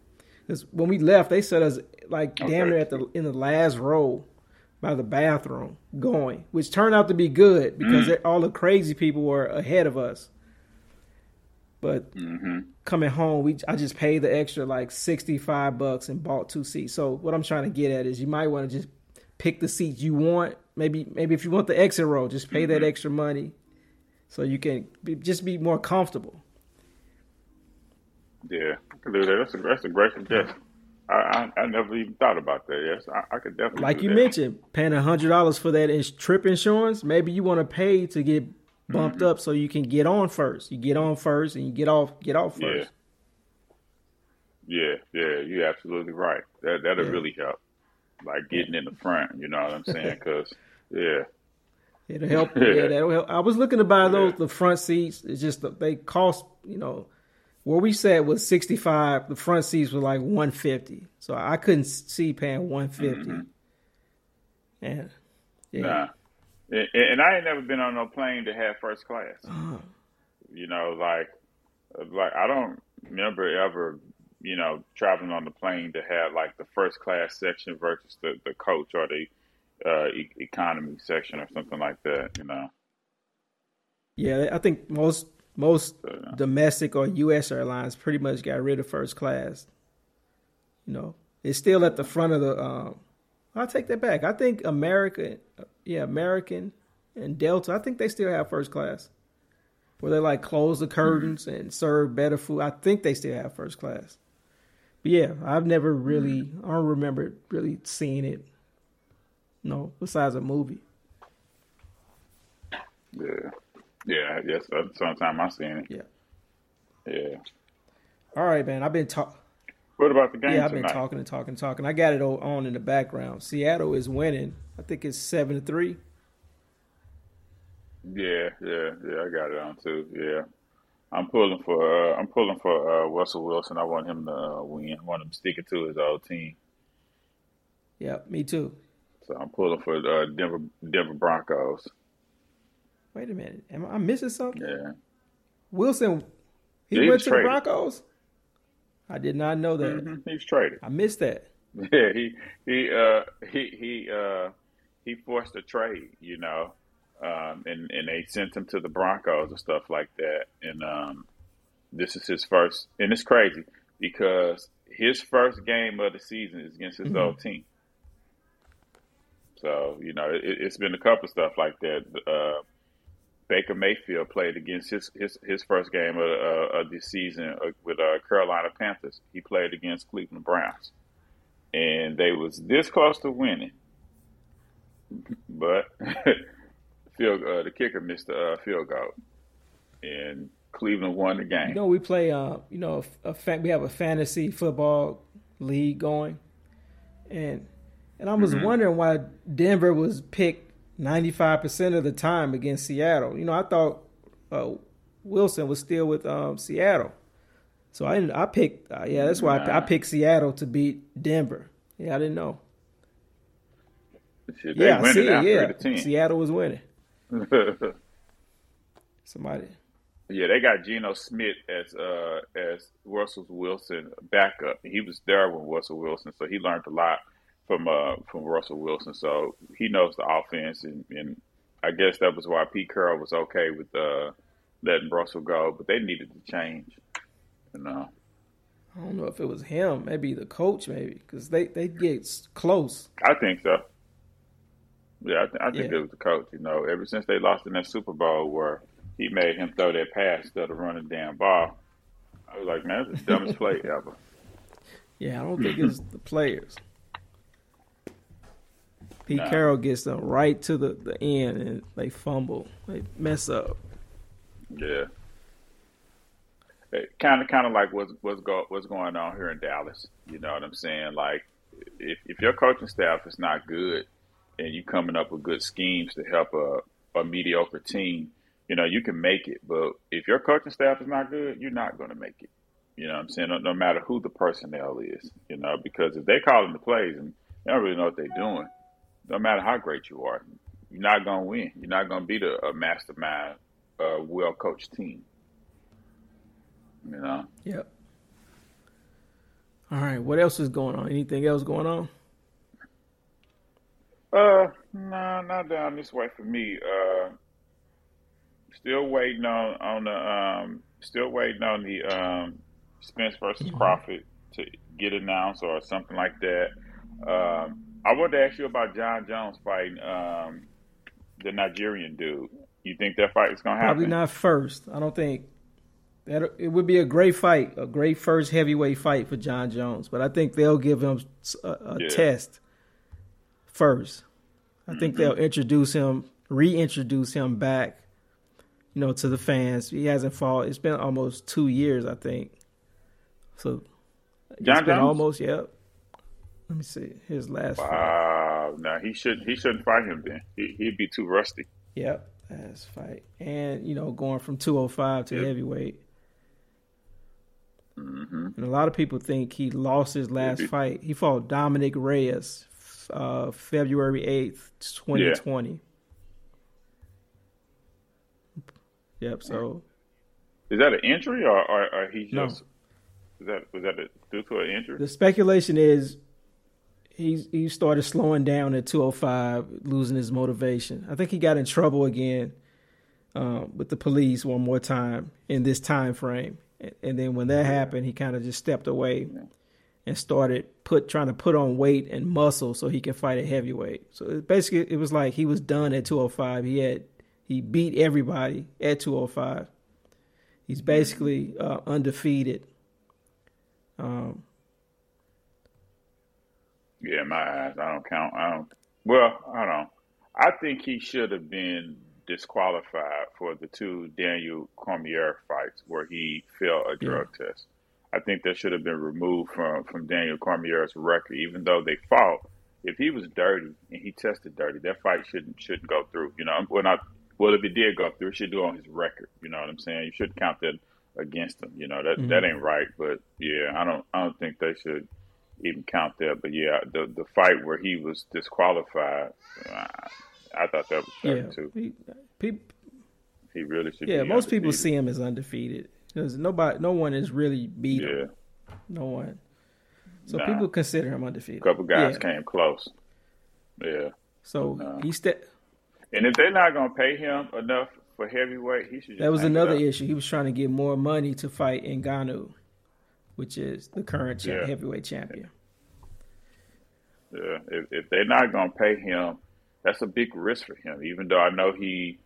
Speaker 1: Because when we left, they set us like damn
Speaker 2: Okay.
Speaker 1: near at the in the last row by the bathroom going, which turned out to be good because all the crazy people were ahead of us. But
Speaker 2: hmm
Speaker 1: coming home, we I just paid the extra like sixty five bucks and bought two seats. So what I'm trying to get at is you might want to just pick the seats you want. Maybe maybe if you want the exit row, just pay that extra money so you can be, just be more comfortable.
Speaker 2: Yeah, I can do that. That's a that's a great suggestion. I I, I never even thought about that. Yes, I, I could definitely.
Speaker 1: Like you
Speaker 2: that.
Speaker 1: mentioned, paying a hundred dollars for that ins- trip insurance. Maybe you want to pay to get bumped
Speaker 2: Mm-hmm.
Speaker 1: up so you can get on first. You get on first and you get off get off first.
Speaker 2: Yeah, yeah, you're absolutely right. That that'll
Speaker 1: Yeah.
Speaker 2: really help. Like getting in the front, you know what I'm saying? [laughs] Because yeah,
Speaker 1: It'll help. Yeah, [laughs] that'll help. I was looking to buy those
Speaker 2: Yeah.
Speaker 1: the front seats. It's just they cost you know where we sat was sixty five. The front seats were like one fifty, so I couldn't see paying one And yeah,
Speaker 2: Mm-hmm. nah. And, I ain't never been on no plane to have first class.
Speaker 1: Uh,
Speaker 2: You know, like like I don't remember ever, you know, traveling on the plane to have like the first class section versus the, the coach or the uh, e- economy section or something like that. You know.
Speaker 1: yeah. I think most most
Speaker 2: So,
Speaker 1: domestic or U.S. airlines pretty much got rid of first class. You know, it's still at the front of the. Um, I'll take that back. I think American, yeah, American and Delta. I think they still have first class, where they like close the curtains and serve better food. I think they still have first class. But yeah, I've never really. I don't remember really seeing it. No, besides a movie.
Speaker 2: Yeah. Yeah, yes, that's sometime I seen it.
Speaker 1: Yeah.
Speaker 2: Yeah.
Speaker 1: All right, man. I've been talking.
Speaker 2: What about the game
Speaker 1: Yeah, I've been talking and talking and talking. I got it all on in the background. Seattle is winning. I think it's seven to three.
Speaker 2: Yeah, yeah, yeah. I got it on too. Yeah, I'm pulling for. Uh, I'm pulling for uh, Russell Wilson. I want him to uh, win. I want him sticking to his old team.
Speaker 1: Yeah, me too.
Speaker 2: So I'm pulling for uh, Denver Denver Broncos.
Speaker 1: Wait a minute. Am I missing something?
Speaker 2: Yeah,
Speaker 1: Wilson, he
Speaker 2: he
Speaker 1: went to the. Broncos. I did not know that.
Speaker 2: hmm he's traded.
Speaker 1: I missed that. [laughs]
Speaker 2: Yeah, he he uh he he uh he forced a trade, you know, um, and and they sent him to the Broncos and stuff like that. And um, this is his first, and it's crazy because his first game of the season is against his mm-hmm. old team. So you know, it, has been a couple of stuff like that. Uh, Baker Mayfield played against his his, his first game of, uh, of this season uh, with uh, Carolina Panthers. He played against Cleveland Browns, and they was this close to winning, but [laughs] field uh, the kicker missed the uh, field goal, and Cleveland won the game.
Speaker 1: You know, we play. Uh, you know, a, a fa- we have a fantasy football league going, and and I was mm-hmm. wondering why Denver was picked ninety five percent of the time against Seattle. You know, I thought uh, Wilson was still with um, Seattle, so I I picked. Uh, yeah, that's why I, I, picked Seattle to beat Denver. Yeah, I didn't know.
Speaker 2: Shit, yeah, I see it.
Speaker 1: Yeah, Seattle was winning. [laughs] Somebody.
Speaker 2: Yeah, they got Geno Smith as uh as Russell Wilson backup. He was there with Russell Wilson, so he learned a lot from uh from Russell Wilson. So he knows the offense, and, and I guess that was why Pete Carroll was okay with uh letting Russell go, but they needed to change. You know.
Speaker 1: I don't know if it was him, maybe the coach, maybe because they they get close.
Speaker 2: I think so. Yeah, I, th- I think yeah. it was the coach. You know, ever since they lost in that Super Bowl where he made him throw that pass instead of running damn ball, I was like, man, that's the dumbest [laughs] play ever.
Speaker 1: Yeah, I don't think it's the players. Pete nah. Carroll gets them right to the, the end and they fumble, they mess up.
Speaker 2: Yeah. Kind of, kind of like what's what's go what's going on here in Dallas. You know what I'm saying? Like, if if your coaching staff is not good, and you coming up with good schemes to help a, a mediocre team, you know, you can make it. But if your coaching staff is not good, you're not going to make it. You know what I'm saying? No, no, matter who the personnel is, you know, because if they call them the plays and they don't really know what they're doing, no matter how great you are, you're not going to win. You're not going to beat a, a mastermind, uh, well coached team. You know?
Speaker 1: Yep. All right. What else is going on? Anything else going on?
Speaker 2: Uh, no, not down this way for me. Uh, still waiting on on the um, still waiting on the um, Spence versus mm-hmm. Crawford to get announced or something like that. Um, I wanted to ask you about Jon Jones fighting um, the Nigerian dude. You think that fight is going to happen?
Speaker 1: Probably not first. I don't think that it would be a great fight, a great first heavyweight fight for Jon Jones. But I think they'll give him a, a yeah. test first. I think mm-hmm. they'll introduce him, reintroduce him back, you know, to the fans. He hasn't fought. It's been almost two years, I think. So
Speaker 2: Jon
Speaker 1: been almost, yep. Let me see his last.
Speaker 2: Wow, fight. no, he should he shouldn't fight him then. He, would be too rusty.
Speaker 1: Yep, last fight, and you know, going from two hundred five to yep. heavyweight.
Speaker 2: Mm-hmm.
Speaker 1: And a lot of people think he lost his last fight. He fought Dominick Reyes uh, February 8th, 2020. Yep, so.
Speaker 2: Is that an injury or, or, or he just. No. Is that, was that a, due to an injury?
Speaker 1: The speculation is he he started slowing down at 205, losing his motivation. I think he got in trouble again um, with the police one more time in this time frame, and, then when that happened, he kind of just stepped away. And started put trying to put on weight and muscle so he can fight at heavyweight. So basically, it was like he was done at 205. He had he beat everybody at 205. He's basically uh, undefeated. Um,
Speaker 2: yeah, my eyes. I don't count. I don't. Well, I don't. I think he should have been disqualified for the two Daniel Cormier fights where he failed a drug yeah. test. I think that should have been removed from from Daniel Cormier's record, even though they fought. If he was dirty and he tested dirty, that fight shouldn't shouldn't go through. You know, well not well if it did go through, it should do on his record. You know what I'm saying? You should count that against him. You know that mm-hmm. that ain't right. But yeah, I don't I don't think they should even count that. But yeah, the the fight where he was disqualified, uh, I thought that was fair yeah, too. He,
Speaker 1: he,
Speaker 2: he really should.
Speaker 1: Yeah, most people see him as undefeated because nobody, no one is really beat
Speaker 2: yeah.
Speaker 1: No one. So
Speaker 2: Nah.
Speaker 1: people consider him undefeated.
Speaker 2: A couple guys
Speaker 1: Yeah.
Speaker 2: came close. Yeah.
Speaker 1: So
Speaker 2: Nah.
Speaker 1: he stepped.
Speaker 2: And if they're not gonna pay him enough for heavyweight, he should just
Speaker 1: That was another issue. He was trying to get more money to fight in Ngannou, which is the current cha-
Speaker 2: Yeah.
Speaker 1: heavyweight champion.
Speaker 2: Yeah, if, if they're not going to pay him, that's a big risk for him. Even though I know he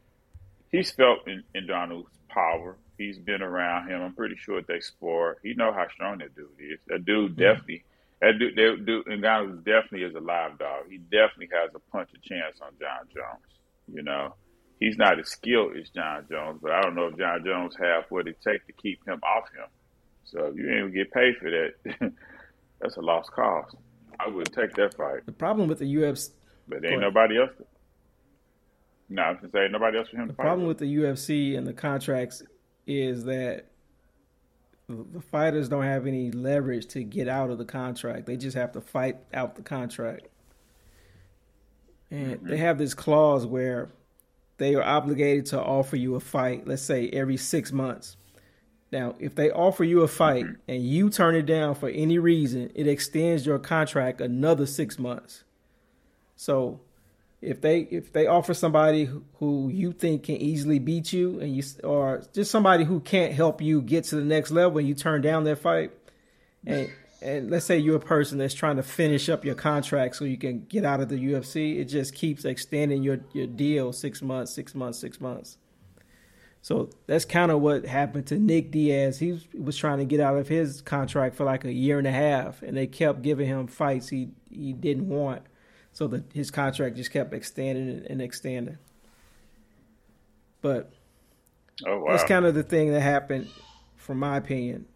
Speaker 2: he's felt in, in Donald's power. He's been around him. I'm pretty sure they spar. He know how strong that dude is. That dude mm-hmm. definitely. That dude, that dude, Ngannou definitely is a live dog. He definitely has a punch of chance on Jon Jones. You know, he's not as skilled as Jon Jones, but I don't know if Jon Jones have what it takes to keep him off him. So if you ain't gonna get paid for that, [laughs] that's a lost cause. I would take that fight.
Speaker 1: The problem with the UFC,
Speaker 2: But ain't nobody else. No, I was say nobody else for him
Speaker 1: the problem with the UFC and the contracts is that the fighters don't have any leverage to get out of the contract. They just have to fight out the contract. And they mm-hmm. have this clause where they are obligated to offer you a fight, let's say every six months. Now, if they offer you a fight mm-hmm. and you turn it down for any reason, it extends your contract another six months. So, if they if they offer somebody who- who you think can easily beat you, and you or just somebody who can't help you get to the next level, and you turn down that fight, and and let's say you're a person that's trying to finish up your contract so you can get out of the UFC, it just keeps extending your your deal six months, six months, six months. So that's kind of what happened to Nick Diaz. He was, trying to get out of his contract for like a year and a half, and they kept giving him fights he he didn't want. So that his contract just kept extending and- and extending. But
Speaker 2: oh wow,
Speaker 1: that's kind of the thing that happened, from my opinion,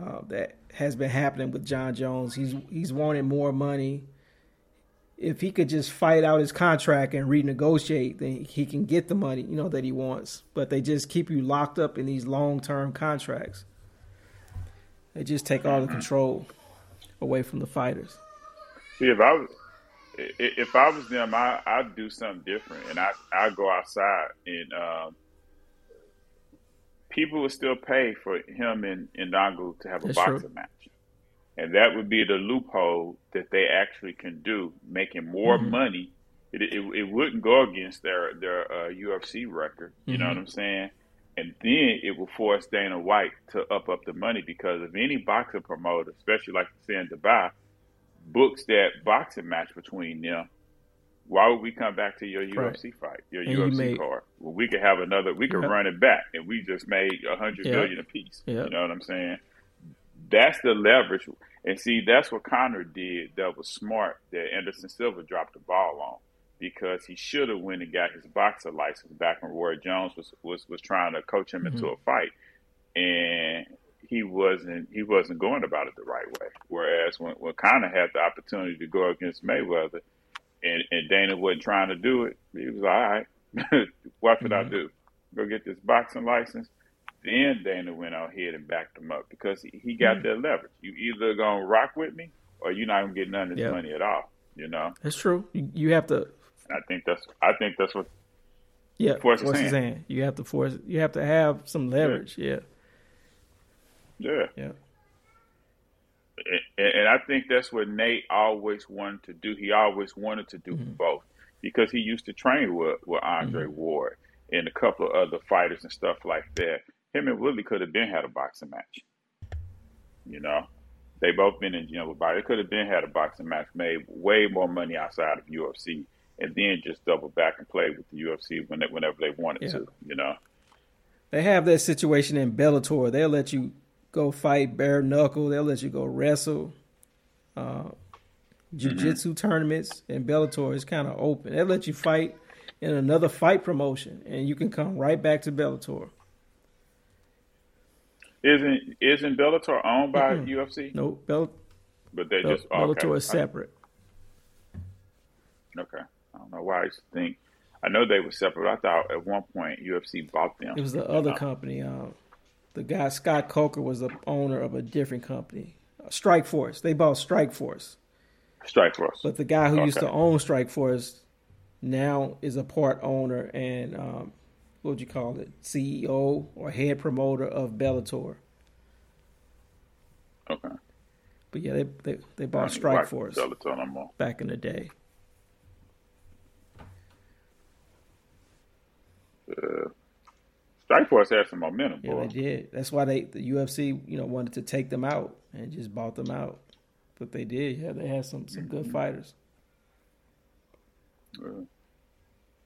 Speaker 1: uh, that has been happening with Jon Jones. He's he's wanted more money. If he could just fight out his contract and renegotiate, then he can get the money, you know, that he wants. But they just keep you locked up in these long term contracts. They just take all the control away from the fighters.
Speaker 2: See, if I was if I was them, I I'd do something different, and I I go outside and um, people would still pay for him and and Dongo to have a
Speaker 1: That's
Speaker 2: boxing
Speaker 1: true.
Speaker 2: match, and that would be the loophole that they actually can do, making more
Speaker 1: Mhm.
Speaker 2: money. It, it it wouldn't go against their their uh, UFC record. You know
Speaker 1: Mhm.
Speaker 2: what I'm saying? And then it will force Dana White to up up the money because if any boxing promoter, especially like you say in Dubai, books that boxing match between them, why would we come back to your
Speaker 1: Right.
Speaker 2: UFC fight, your
Speaker 1: And you
Speaker 2: UFC
Speaker 1: made-
Speaker 2: card? Well, we could have another. We could
Speaker 1: Yep.
Speaker 2: run it back, and we just made a hundred
Speaker 1: Yep.
Speaker 2: million apiece.
Speaker 1: Yep.
Speaker 2: You know what I'm saying? That's the leverage, and see, that's what Conor did. That was smart. That Anderson Silva dropped the ball on because he should have went and got his boxer license back when Roy Jones was was, was trying to coach him into a fight, and he wasn't he wasn't going about it the right way. Whereas when, when Conor had the opportunity to go against Mayweather, and, and Dana wasn't trying to do it, he was like, all right, [laughs] what should I
Speaker 1: Mhm.
Speaker 2: do? Go get this boxing license. Then Dana went on ahead and backed him up because he, he got
Speaker 1: Mhm.
Speaker 2: that leverage. You either gonna rock with me or you're not gonna get none of this
Speaker 1: Yeah.
Speaker 2: money at all. You know,
Speaker 1: That's true. You, you have to
Speaker 2: I think that's I think that's what
Speaker 1: Yeah,
Speaker 2: Force
Speaker 1: force,
Speaker 2: his
Speaker 1: hand. You have to force. You have to have some leverage. Yeah,
Speaker 2: yeah.
Speaker 1: yeah.
Speaker 2: and, and I think that's what Nate always wanted to do. He always wanted to do
Speaker 1: Mhm.
Speaker 2: both because he used to train with, with Andre Ward and a couple of other fighters and stuff like that. Him and Willie could have been had a boxing match. You know, they both been in gym with body. They could have been had a boxing match, made way more money outside of UFC, and then just double back and play with the UFC when they, whenever they wanted
Speaker 1: Yeah.
Speaker 2: to. You know,
Speaker 1: They have that situation in Bellator. They'll let you go fight bare knuckle. They'll let you go wrestle. Uh, jiu-jitsu tournaments in Bellator is kind of open. They'll let you fight in another fight promotion, and you can come right back to Bellator.
Speaker 2: Isn't isn't Bellator owned by
Speaker 1: Mm-mm.
Speaker 2: UFC?
Speaker 1: No, Bell,
Speaker 2: But they
Speaker 1: Bell,
Speaker 2: just oh, okay.
Speaker 1: Bellator is separate.
Speaker 2: Okay. I don't know why I used to think. I know they were separate. I thought at one point UFC bought them.
Speaker 1: It was the other company. Uh, the guy Scott Coker was the owner of a different company, Strikeforce. They bought Strikeforce,
Speaker 2: Strike Force.
Speaker 1: but the guy who used to own Strikeforce now is a part owner and um, what would you call it, CEO or head promoter of Bellator.
Speaker 2: okay.
Speaker 1: But yeah, they they, they bought
Speaker 2: I
Speaker 1: Strikeforce
Speaker 2: Bellator no
Speaker 1: back in the day.
Speaker 2: Uh, Strikeforce had some momentum,
Speaker 1: Yeah,
Speaker 2: boy.
Speaker 1: they did. That's why they the UFC you know wanted to take them out and just bought them out. But they did. Yeah, they had some some good fighters.
Speaker 2: Uh, I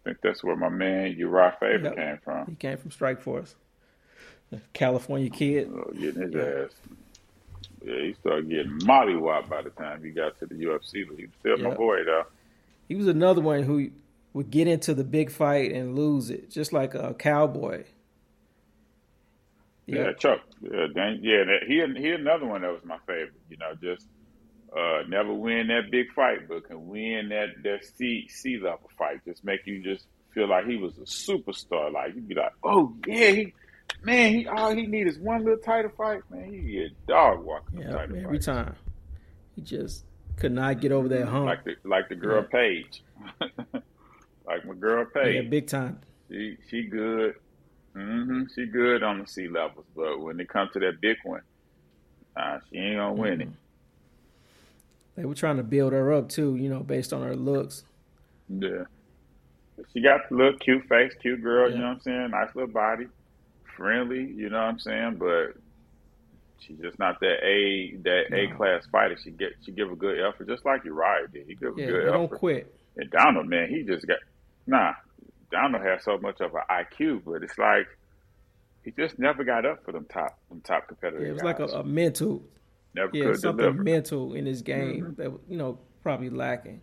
Speaker 2: think that's where my man Uriah Faber
Speaker 1: Yep.
Speaker 2: came from.
Speaker 1: He came from Strikeforce, California kid.
Speaker 2: Uh, getting his
Speaker 1: Yeah.
Speaker 2: ass. Yeah, he started getting mollywopped by the time he got to the UFC, but he was still my boy though.
Speaker 1: He was another one who would get into the big fight and lose it, just like a cowboy.
Speaker 2: Yeah,
Speaker 1: Yeah,
Speaker 2: Chuck. Yeah, Dan, yeah. That, he he another one that was my favorite. You know, just uh, never win that big fight, but can win that that sea sea level fight. Just make you just feel like he was a superstar. Like you'd be like, oh yeah, he man, he all he need is one little title fight. Man, he get dog walking
Speaker 1: yeah.
Speaker 2: title
Speaker 1: Every
Speaker 2: fights.
Speaker 1: time, he just could not get over that hump.
Speaker 2: Like the like the girl
Speaker 1: Yeah.
Speaker 2: Paige. [laughs] like my girl Paige, yeah,
Speaker 1: big time.
Speaker 2: She she good. hmm She good on the sea levels, but when it comes to that big one, uh, she ain't gonna win it.
Speaker 1: They were trying to build her up too, you know, based on her looks.
Speaker 2: Yeah. She got the little cute face, cute girl, you know what I'm saying? Nice little body, friendly, you know what I'm saying? But she's just not that A that A class fighter. She get she give a good effort, just like Uriah did. He give a
Speaker 1: Yeah,
Speaker 2: good
Speaker 1: they don't quit.
Speaker 2: And Donald, man, he just got nah. Donald has so much of an IQ, but it's like he just never got up for them top them top competitors.
Speaker 1: Yeah, it was like a, a mental,
Speaker 2: never
Speaker 1: yeah,
Speaker 2: could
Speaker 1: something
Speaker 2: deliver.
Speaker 1: mental in his game
Speaker 2: Mm-hmm.
Speaker 1: that you know probably lacking.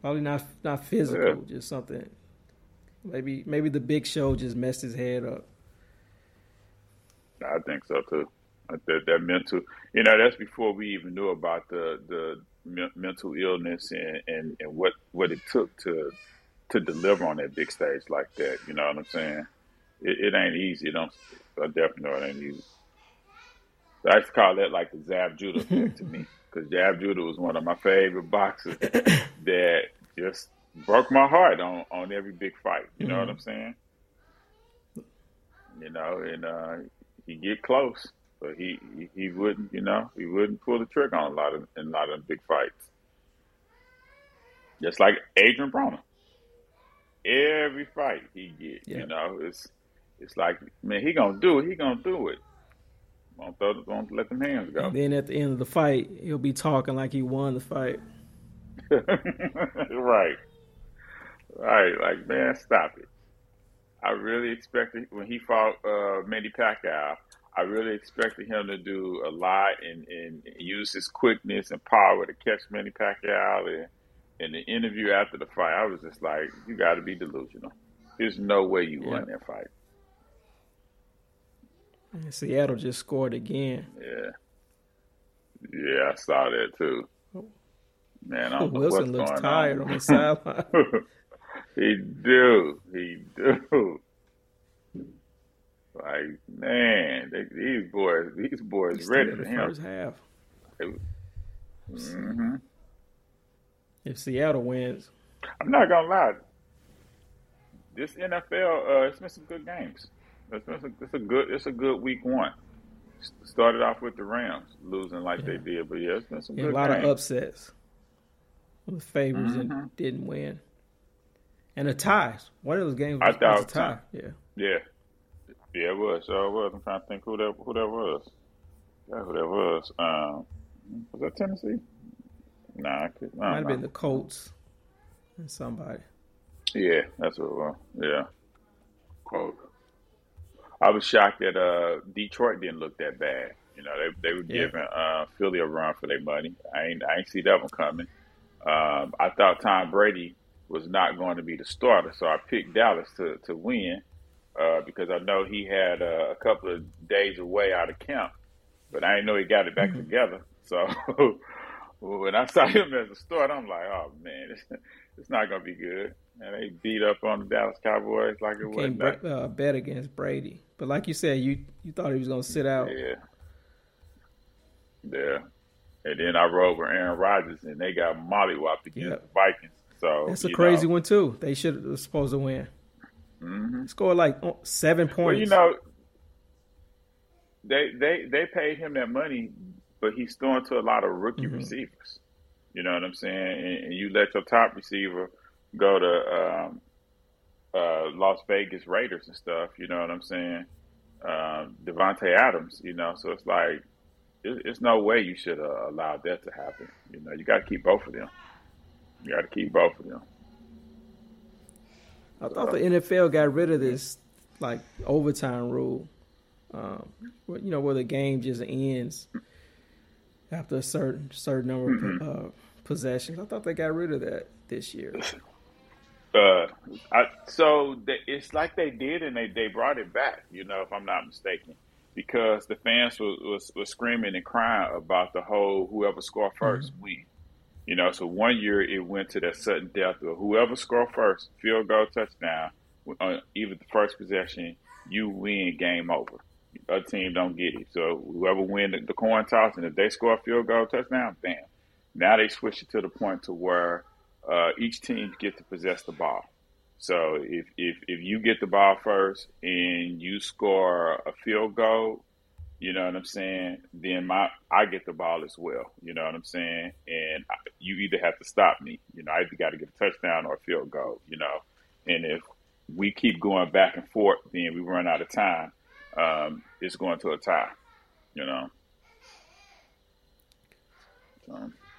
Speaker 1: Probably not not physical,
Speaker 2: Yeah.
Speaker 1: just something. Maybe maybe the big show just messed his head up.
Speaker 2: I think so too. That that mental, you know, that's before we even knew about the the me- mental illness and, and, and what what it took to to deliver on that big stage like that. You know what I'm saying? It, it ain't easy. It don't. I definitely know it ain't easy. I used to call that like the Zab Judah [laughs] effect to me because Zab Judah was one of my favorite boxers [coughs] that just broke my heart on on every big fight. You know what I'm saying? You know, and uh, he get close, but he, he he wouldn't. You know, he wouldn't pull the trigger on a lot of in a lot of big fights. Just like Adrian Broner, every fight he get,
Speaker 1: Yeah.
Speaker 2: you know, it's it's like man, he gonna do it. He gonna do it. Won't throw, won't let them hands go.
Speaker 1: And then at the end of the fight, he'll be talking like he won the fight. [laughs]
Speaker 2: right. Right. Like, man, stop it. I really expected when he fought uh, Manny Pacquiao, I really expected him to do a lot and, and use his quickness and power to catch Manny Pacquiao. And in the interview after the fight, I was just like, you got to be delusional. There's no way you won that fight.
Speaker 1: And Seattle just scored again.
Speaker 2: Yeah. Yeah, I saw that too. Man, I don't
Speaker 1: Wilson looks tired
Speaker 2: on.
Speaker 1: on the sideline. [laughs]
Speaker 2: he do. He do. Like man, they, these boys, these boys
Speaker 1: Still
Speaker 2: ready for him.
Speaker 1: first half.
Speaker 2: Mm-hmm.
Speaker 1: If Seattle wins,
Speaker 2: I'm not gonna lie. This NFL, uh, it's been some good games. It's been some, it's a good, it's a good week one. Started off with the Rams losing like they did, but yeah, it's been some
Speaker 1: yeah, a lot of upsets. The favors
Speaker 2: Mhm.
Speaker 1: and didn't win. And the ties. One of those games
Speaker 2: I
Speaker 1: was,
Speaker 2: thought
Speaker 1: was a tie. Yeah.
Speaker 2: Yeah, yeah, it was. So it was. I'm trying to think who that who that was. Yeah, who that was. Um, was that Tennessee? Nah, I could, I
Speaker 1: Might have been the Colts and somebody.
Speaker 2: Yeah, that's what it was. Yeah. Quote. I was shocked that uh, Detroit didn't look that bad. You know, they they were
Speaker 1: Yeah.
Speaker 2: giving uh, Philly a run for their money. I ain't I ain't see that one coming. Um, I thought Tom Brady was not going to be the starter, so I picked Dallas to to win uh, because I know he had uh, a couple of days away out of camp, but I didn't know he got it back
Speaker 1: Mm-hmm.
Speaker 2: together. So [laughs] when I saw him as a starter, I'm like, oh man, it's, it's not going to be good. And they beat up on the Dallas Cowboys like it
Speaker 1: Can't
Speaker 2: wasn't.
Speaker 1: uh, bet against Brady. But like you said, you you thought he was going to sit out.
Speaker 2: Yeah. Yeah. And then I rode with Aaron Rodgers, and they got mollywopped against
Speaker 1: Yep.
Speaker 2: the Vikings. So
Speaker 1: That's a crazy
Speaker 2: know,
Speaker 1: one too. They should have supposed to win.
Speaker 2: mhm.
Speaker 1: Scored like seven points.
Speaker 2: Well, you know, they they they paid him that money but he's throwing to a lot of rookie
Speaker 1: Mm-hmm.
Speaker 2: receivers. You know what I'm saying? And, and you let your top receiver go to um, uh, Las Vegas Raiders and stuff. You know what I'm saying? Um, Davante Adams. You know, so it's like it, it's no way you should uh, allow that to happen. You know, you got to keep both of them. You got to keep both of them.
Speaker 1: I thought the NFL got rid of this like overtime rule. Um, you know, where the game just ends after a certain certain number
Speaker 2: Mm-hmm.
Speaker 1: of uh, possessions. I thought they got rid of that this year. [laughs]
Speaker 2: Uh, I, so the, it's like they did, and they, they brought it back. You know, if I'm not mistaken, because the fans was was, was screaming and crying about the whole whoever score 1st win. You know, so one year it went to that sudden death of whoever score first, field goal, touchdown, on either the first possession, you win, game over. Other team don't get it. So whoever win the, the coin toss, and if they score a field goal, touchdown, bam. Now they switch it to the point to where uh, each team gets to possess the ball. So if, if if you get the ball first and you score a field goal, you know what I'm saying, then my I get the ball as well. You know what I'm saying, and I, you either have to stop me. You know, I either got to get a touchdown or a field goal. You know, and if we keep going back and forth, then we run out of time. Um, it's going to a tie. You know.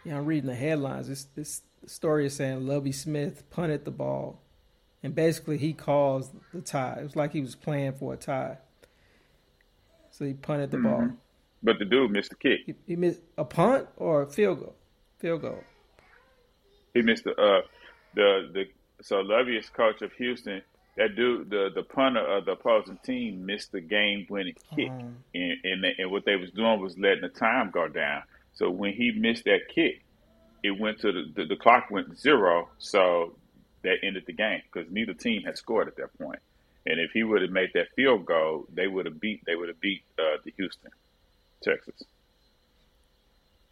Speaker 1: Yeah, I'm reading the headlines. This this story is saying Lovie Smith punted the ball, and basically he caused the tie. It was like he was playing for a tie. So he punted the ball.
Speaker 2: but the dude missed the kick.
Speaker 1: He, he missed a punt or a field goal. Field goal.
Speaker 2: He missed the uh the the so Lovie is coach of Houston. That dude, the the punter of the opposing team, missed the game winning kick,
Speaker 1: Um,
Speaker 2: and and, and what they was doing was letting the time go down. So when he missed that kick, it went to the the, the clock went zero. So that ended the game because neither team had scored at that point. And if he would have made that field goal, they would have beat they would have beat uh, the Houston, Texas.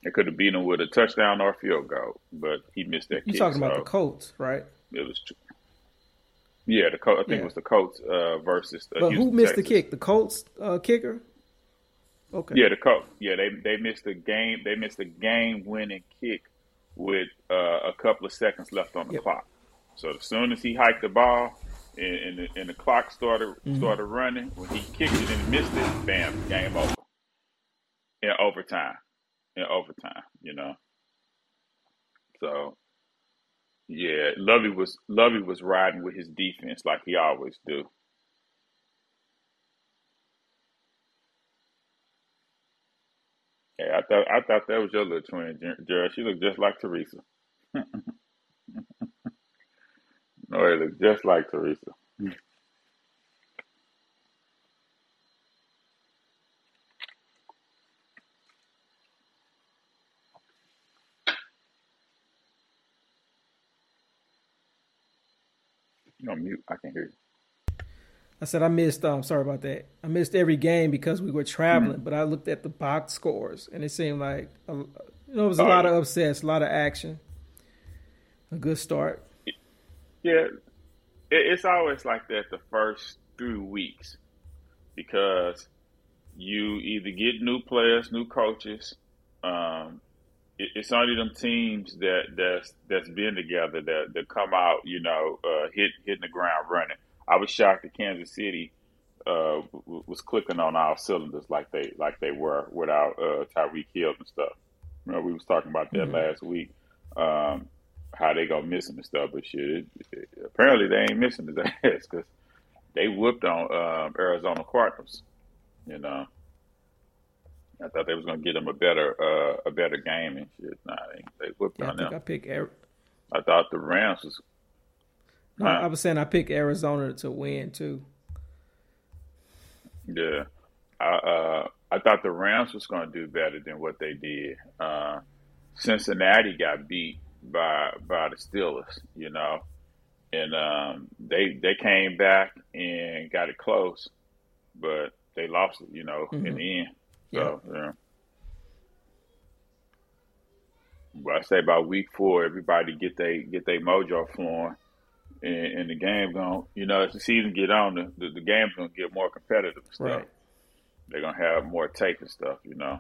Speaker 2: They could have beaten them with a touchdown or a field goal, but he missed that kick.
Speaker 1: you
Speaker 2: kick.
Speaker 1: talking about the Colts, right?
Speaker 2: It was, yeah, the Colts. I think
Speaker 1: Yeah.
Speaker 2: it was the Colts uh, versus. Uh,
Speaker 1: But who
Speaker 2: Houston,
Speaker 1: missed the kick? The Colts uh, kicker. Okay.
Speaker 2: Yeah, the Colts. Yeah, they they missed the game. They missed the game winning kick with uh, a couple of seconds left on the
Speaker 1: Yep.
Speaker 2: clock. So as soon as he hiked the ball and, and, the, and the clock started
Speaker 1: Mm-hmm.
Speaker 2: started running, when he kicked it and missed it, bam, game over. In overtime, in overtime, you know. So, yeah, Lovie was Lovie was riding with his defense like he always do. Yeah, I thought I thought that was your little twin, Jared. She looked just like Teresa. [laughs] no, it looked just like Teresa. You on mute? I can hear you.
Speaker 1: I said I missed. Um, sorry about that. I missed every game because we were traveling.
Speaker 2: Mm-hmm.
Speaker 1: But I looked at the box scores, and it seemed like a, you know it was a
Speaker 2: Oh,
Speaker 1: lot
Speaker 2: yeah.
Speaker 1: of upsets, a lot of action. A good start.
Speaker 2: Yeah, it, it's always like that the first three weeks because you either get new players, new coaches. Um, it, it's only them teams that that's that's been together that that come out, you know, uh, hit hitting the ground running. I was shocked that Kansas City uh, w- was clicking on all cylinders like they like they were without uh, Tyreek Hill and stuff. You know, we was talking about that
Speaker 1: Mhm.
Speaker 2: last week. Um, how they gonna miss him and stuff, but shit, it, it, apparently they ain't missing his [laughs] ass because they whooped on um, Arizona Cardinals. You know, I thought they was gonna get them a better uh, a better game and shit. Nah, they, they whooped
Speaker 1: Yeah, I
Speaker 2: on
Speaker 1: think
Speaker 2: them.
Speaker 1: I picked.
Speaker 2: I thought the Rams was
Speaker 1: no, I was saying I picked Arizona to win too.
Speaker 2: Yeah, I uh, I thought the Rams was going to do better than what they did. Uh, Cincinnati got beat by by the Steelers, you know, and um, they they came back and got it close, but they lost it, you know, in
Speaker 1: Mhm.
Speaker 2: the end. So yeah. But I say by week four, everybody get they get their mojo flowing, and, and the game going. You know, as the season get on, the, the, the game's gonna get more competitive stuff.
Speaker 1: Right.
Speaker 2: They're gonna have more tape and stuff. You know.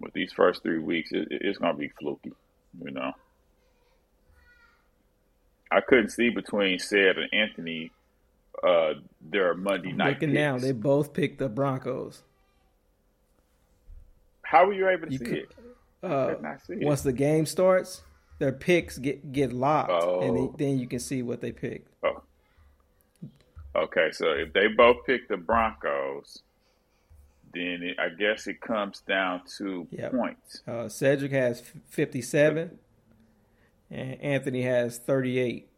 Speaker 2: But these first three weeks, it, it's going to be fluky. You know, I couldn't see between said and Anthony uh, their Monday night.
Speaker 1: Looking
Speaker 2: picks.
Speaker 1: now, they both picked the Broncos.
Speaker 2: How were you able to
Speaker 1: You
Speaker 2: see
Speaker 1: could-
Speaker 2: it?
Speaker 1: Uh,
Speaker 2: see it.
Speaker 1: once the game starts, their picks get get locked, and
Speaker 2: Oh.
Speaker 1: they, then you can see what they picked.
Speaker 2: Oh. Okay, so if they both pick the Broncos, then it, I guess it comes down to
Speaker 1: Yep.
Speaker 2: points.
Speaker 1: Uh, Cedric has 57, and Anthony has 38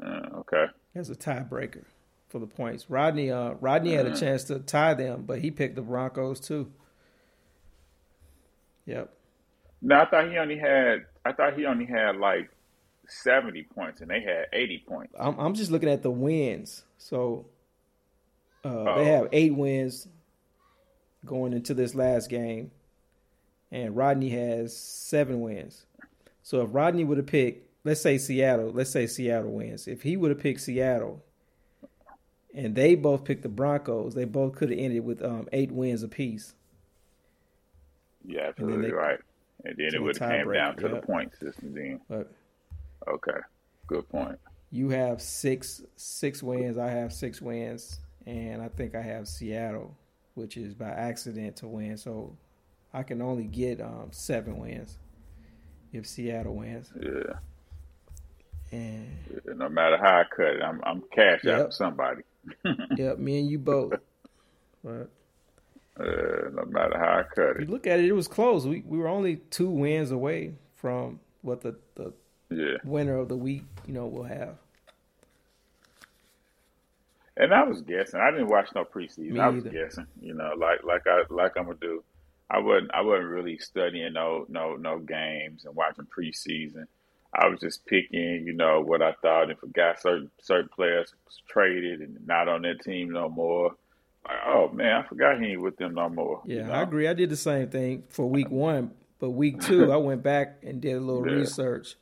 Speaker 2: Uh, okay.
Speaker 1: as a tiebreaker for the points. Rodney, uh, Rodney had a
Speaker 2: Uh.
Speaker 1: chance to tie them, but he picked the Broncos too. Yep.
Speaker 2: No, I thought he only had. I thought he only had like seventy points, and they had eighty points.
Speaker 1: I'm I'm just looking at the wins. So uh,
Speaker 2: Oh.
Speaker 1: they have eight wins going into this last game, and Rodney has seven wins. So if Rodney would have picked, let's say Seattle, let's say Seattle wins. If he would have picked Seattle, and they both picked the Broncos, they both could have ended with um, eight wins apiece.
Speaker 2: Yeah, absolutely
Speaker 1: they-
Speaker 2: right. And then it would have came down to the
Speaker 1: yep.
Speaker 2: point system. Then
Speaker 1: But
Speaker 2: okay, good point.
Speaker 1: you have six six wins. I have six wins, and I think I have Seattle, which is by accident to win. So I can only get um, seven wins if Seattle wins.
Speaker 2: Yeah.
Speaker 1: And
Speaker 2: Yeah, No matter how I cut it, I'm I'm cash out
Speaker 1: Yep.
Speaker 2: for somebody. [laughs]
Speaker 1: yep, me and you both. But
Speaker 2: Uh, no matter how I cut
Speaker 1: if you
Speaker 2: it.
Speaker 1: look at it, it was close. We we were only two wins away from what the, the
Speaker 2: Yeah.
Speaker 1: winner of the week, you know, will have.
Speaker 2: And I was guessing. I didn't watch no preseason.
Speaker 1: Me
Speaker 2: I was
Speaker 1: either.
Speaker 2: guessing. You know, like like I like I'm gonna do. I wasn't I wasn't really studying no no no games and watching preseason. I was just picking, you know, what I thought and forgot certain certain players traded and not on their team no more. Oh man, I forgot he ain't with them no more.
Speaker 1: Yeah,
Speaker 2: you know?
Speaker 1: I agree. I did the same thing for week one, but week two, [laughs] I went back and did a little
Speaker 2: Yeah.
Speaker 1: research,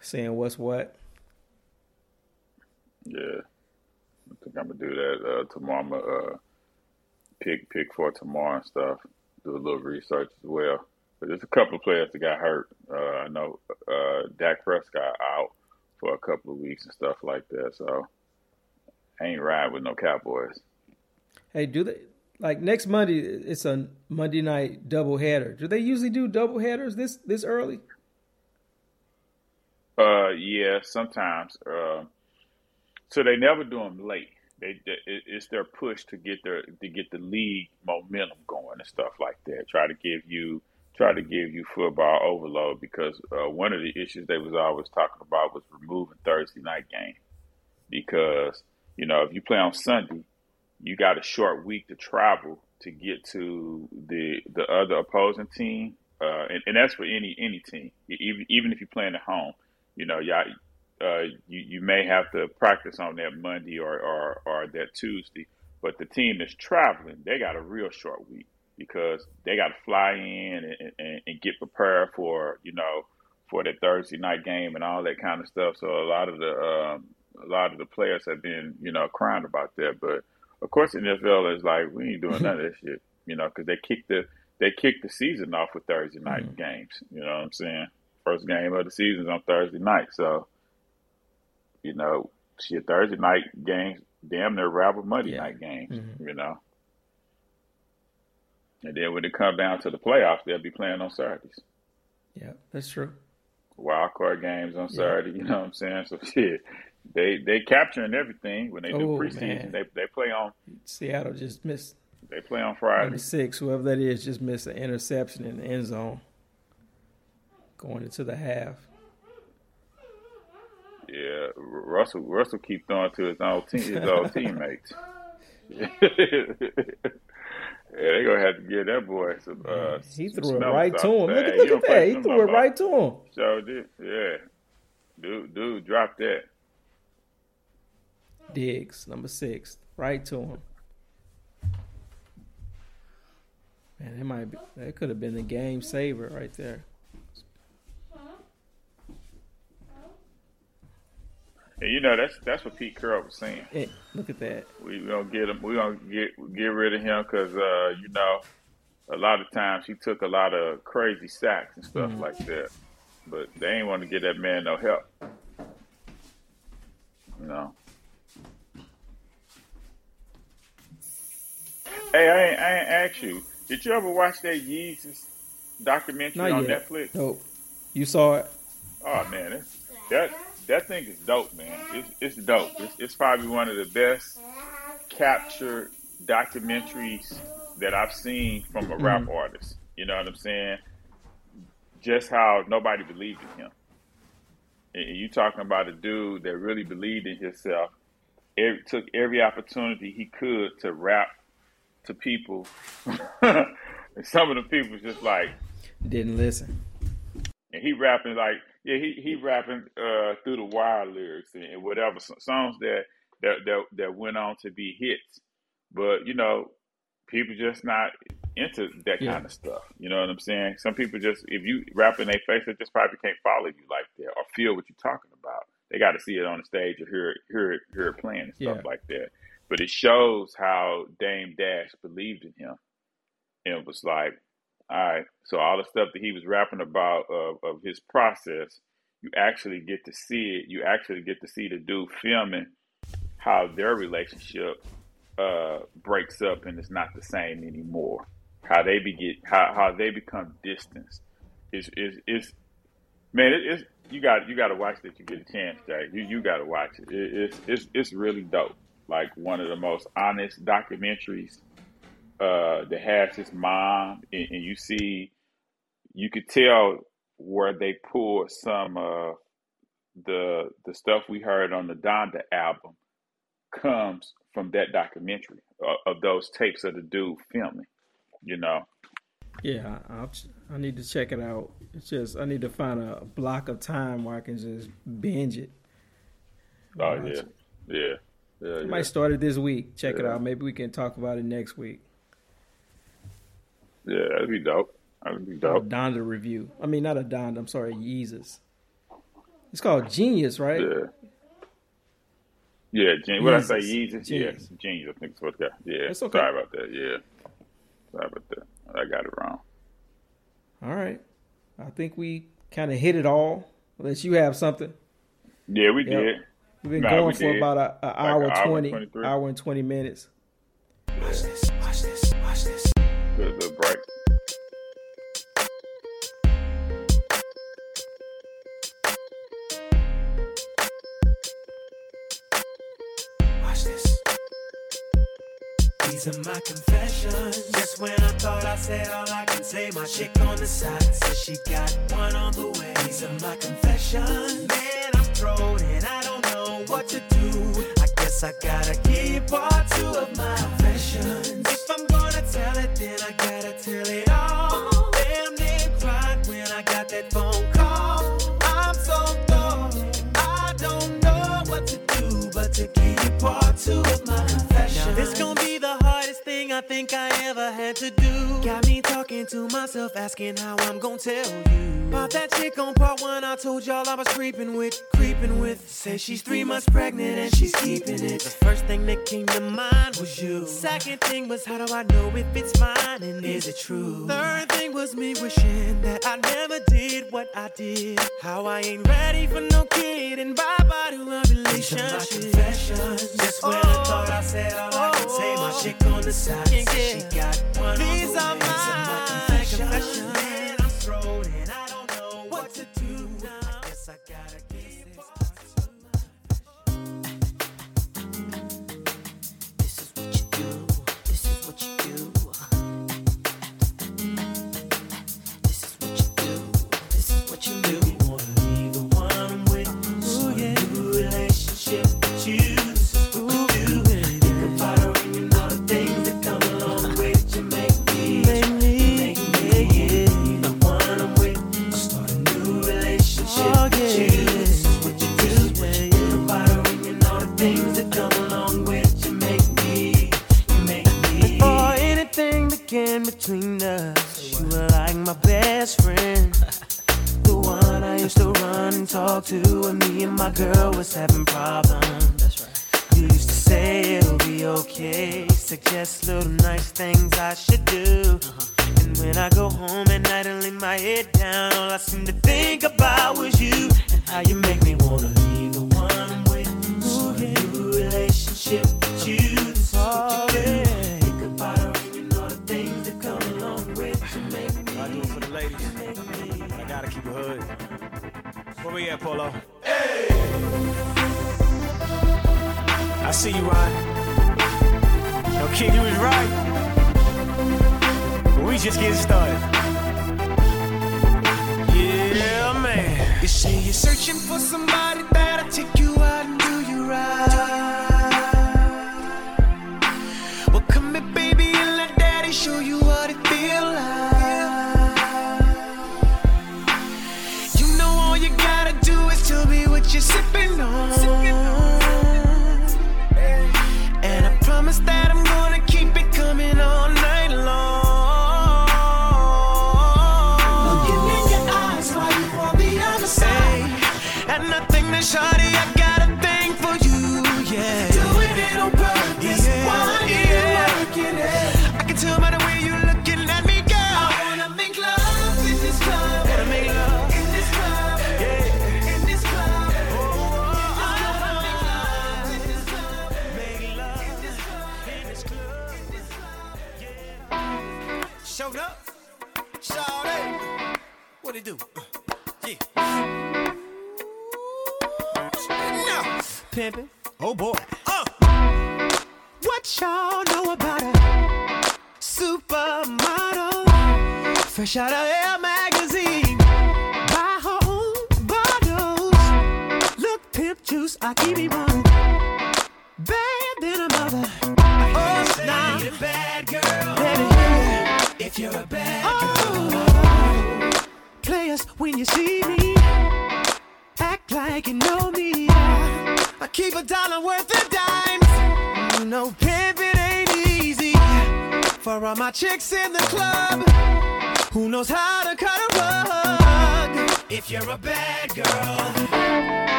Speaker 1: saying what's what.
Speaker 2: Yeah, I think I'm gonna do that uh, tomorrow. I'm gonna uh, pick pick for tomorrow and stuff. Do a little research as well. But there's a couple of players that got hurt. Uh, I know uh, Dak Prescott out for a couple of weeks and stuff like that. So I ain't riding with no Cowboys.
Speaker 1: Hey, do they like next Monday? It's a Monday night double header. Do they usually do double headers this this early?
Speaker 2: Uh, yeah, sometimes. Uh, so they never do them late. They, they it's their push to get their to get the league momentum going and stuff like that. Try to give you try to give you football overload because uh, one of the issues they was always talking about was removing Thursday night game because you know if you play on Sunday, you got a short week to travel to get to the the other opposing team, uh, and, and that's for any any team, even even if you're playing at home. You know, y'all, uh, you you may have to practice on that Monday or, or or that Tuesday, but the team that's traveling, they got a real short week because they got to fly in and, and, and get prepared for you know for that Thursday night game and all that kind of stuff. So a lot of the um, a lot of the players have been you know crying about that, but of course the NFL is like we ain't doing none of that shit, you know, because they kicked the they kicked the season off with Thursday night games. You know what I'm saying? First game of the season's on Thursday night, so you know, shit Thursday night games damn near rival Monday
Speaker 1: Yeah.
Speaker 2: night games.
Speaker 1: Mhm.
Speaker 2: You know. And then when it come down to the playoffs, they'll be playing on Saturdays.
Speaker 1: Yeah, that's true.
Speaker 2: Wild card games on
Speaker 1: Yeah.
Speaker 2: Saturday. You know what I'm saying? So [laughs] shit, they they capturing everything when they do
Speaker 1: Oh,
Speaker 2: preseason.
Speaker 1: man.
Speaker 2: They they play on
Speaker 1: Seattle just missed
Speaker 2: they play on Friday.
Speaker 1: number six, whoever that is, just missed an interception in the end zone going into the half.
Speaker 2: Yeah, Russell Russell keep throwing to his own team, his old [laughs] teammates. [laughs] yeah, they gonna have to give that boy some. Uh,
Speaker 1: he threw it right to him. Look at look at that. He threw it right to him.
Speaker 2: So did yeah, dude, dude, drop that.
Speaker 1: Diggs, number six, right to him. Man, it might be that could have been the game saver right there.
Speaker 2: And you know that's that's what Pete Carroll was saying.
Speaker 1: Hey, look at that.
Speaker 2: We gonna get him. We gonna get get rid of him because uh, you know a lot of times he took a lot of crazy sacks and stuff like that. But they ain't want to get that man no help. You know. Hey, I ain't, I ain't asked you. Did you ever watch that Yeezus documentary
Speaker 1: Not
Speaker 2: on
Speaker 1: yet.
Speaker 2: Netflix?
Speaker 1: Nope. You saw it?
Speaker 2: Oh man, it's, that that thing is dope, man. It's, it's dope. It's, it's probably one of the best captured documentaries that I've seen from a rap mm-hmm. artist. You know what I'm saying? Just how nobody believed in him. And you talking about a dude that really believed in himself. Every, took every opportunity he could to rap to people. [laughs] and some of the people just like,
Speaker 1: Didn't listen.
Speaker 2: and he rapping like yeah he he rapping uh through the wire lyrics and, and whatever songs that, that that that went on to be hits but you know people just not into that
Speaker 1: Yeah.
Speaker 2: kind of stuff you know what i'm saying some people just if you rap in their face they just probably can't follow you like that or feel what you're talking about they got to see it on the stage or hear it hear it hear it playing and stuff
Speaker 1: Yeah.
Speaker 2: like that but it shows how dame dash believed in him and it was like all right. So all the stuff that he was rapping about of, of his process, you actually get to see it. You actually get to see the dude filming how their relationship uh, breaks up and it's not the same anymore. How they be get how, how they become distanced. It's, is is man, it, it's you got you got to watch that. You get a chance, Jay. You you got to watch it. it. It's it's it's really dope. Like one of the most honest documentaries uh, that has his mom, and, and you see, you could tell where they pulled some of the the stuff we heard on the Donda album comes from that documentary uh, of those tapes of the dude filming. You know,
Speaker 1: Yeah, I, I'll, ch- I need to check it out. It's just I need to find a block of time where I can just binge it.
Speaker 2: oh yeah,
Speaker 1: it.
Speaker 2: yeah, yeah, yeah.
Speaker 1: might start it this week. Check it out. Maybe we can talk about it next week.
Speaker 2: yeah. That'd be dope. That'd be
Speaker 1: A
Speaker 2: dope.
Speaker 1: Donda review. I mean, not a Donda. I'm sorry, Yeezus. It's called Genius, right?
Speaker 2: Yeah. Yeah, Gen- what I say,
Speaker 1: Jesus.
Speaker 2: Yeezus?
Speaker 1: Genius.
Speaker 2: Yes, genius. I think it's what that. Yeah,
Speaker 1: It's okay.
Speaker 2: sorry about that. Yeah, sorry about that. I got it wrong.
Speaker 1: All right. I think we kind of hit it all. Unless you have something.
Speaker 2: Yeah, we
Speaker 1: Yep.
Speaker 2: did.
Speaker 1: We've been
Speaker 2: Nah,
Speaker 1: going
Speaker 2: we
Speaker 1: for
Speaker 2: did.
Speaker 1: about a, a hour
Speaker 2: an hour and
Speaker 1: 20, hour and 20 minutes.
Speaker 4: Watch this, watch this, watch this.
Speaker 2: Good, good break.
Speaker 4: Watch this. These are my confessions. Just when I thought I said all I can say, my chick on the side says she got one on the way. These are my confessions. Man, I'm thrown and I don't know what to do. I guess I gotta keep part two of my confessions. If I'm gonna tell it, then I gotta tell it all. Damn near cried when I got that phone call. I'm so thrown. I don't know what to do but to keep part two of my confession. Now this gonna I think I ever had to do. Got me talking to myself, asking how I'm gonna tell you. About that chick on part one, I told y'all I was creeping with, creeping with. Say she's three months pregnant and she's keeping it. The first thing that came to mind was you. Second thing was how do I know if it's mine and is it true? Third thing was me wishing that I never did what I did. How I ain't ready for no kid and bye bye to a relationship. Just when I thought I said all I can say, my oh. chick on the side
Speaker 1: Yeah,
Speaker 4: said
Speaker 1: yeah.
Speaker 4: she got one
Speaker 1: These are my
Speaker 4: confessions. I'm thrown and I don't know what to do. I guess I gotta talk to when me and my girl was having problems. That's right. You used to say it'll be okay, suggest little nice things I should do. Uh-huh. And when I go home at night and lay my head down, all I seem to think about was you and how you make me wanna be the one I'm with. Moving relationship. over here, Polo. Hey!
Speaker 5: I see you, Ron. No kid, you was right. We just getting started. Yeah, man.
Speaker 4: You say you're searching for somebody that'll take you out and do you right. Sipping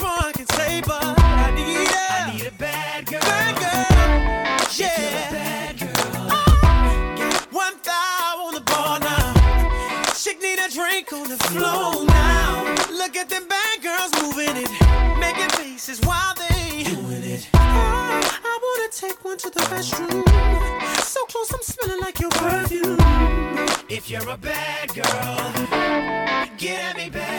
Speaker 4: more I can say, but I need a, I need a bad girl. Bad girl. Yeah. Oh, one thigh on the ball now. Chick need a drink on the floor now. Look at them bad girls moving it. Making faces while they doing it. Oh, I wanna take one to the restroom. So close, I'm smelling like your perfume. If you're a bad girl, get at me, bad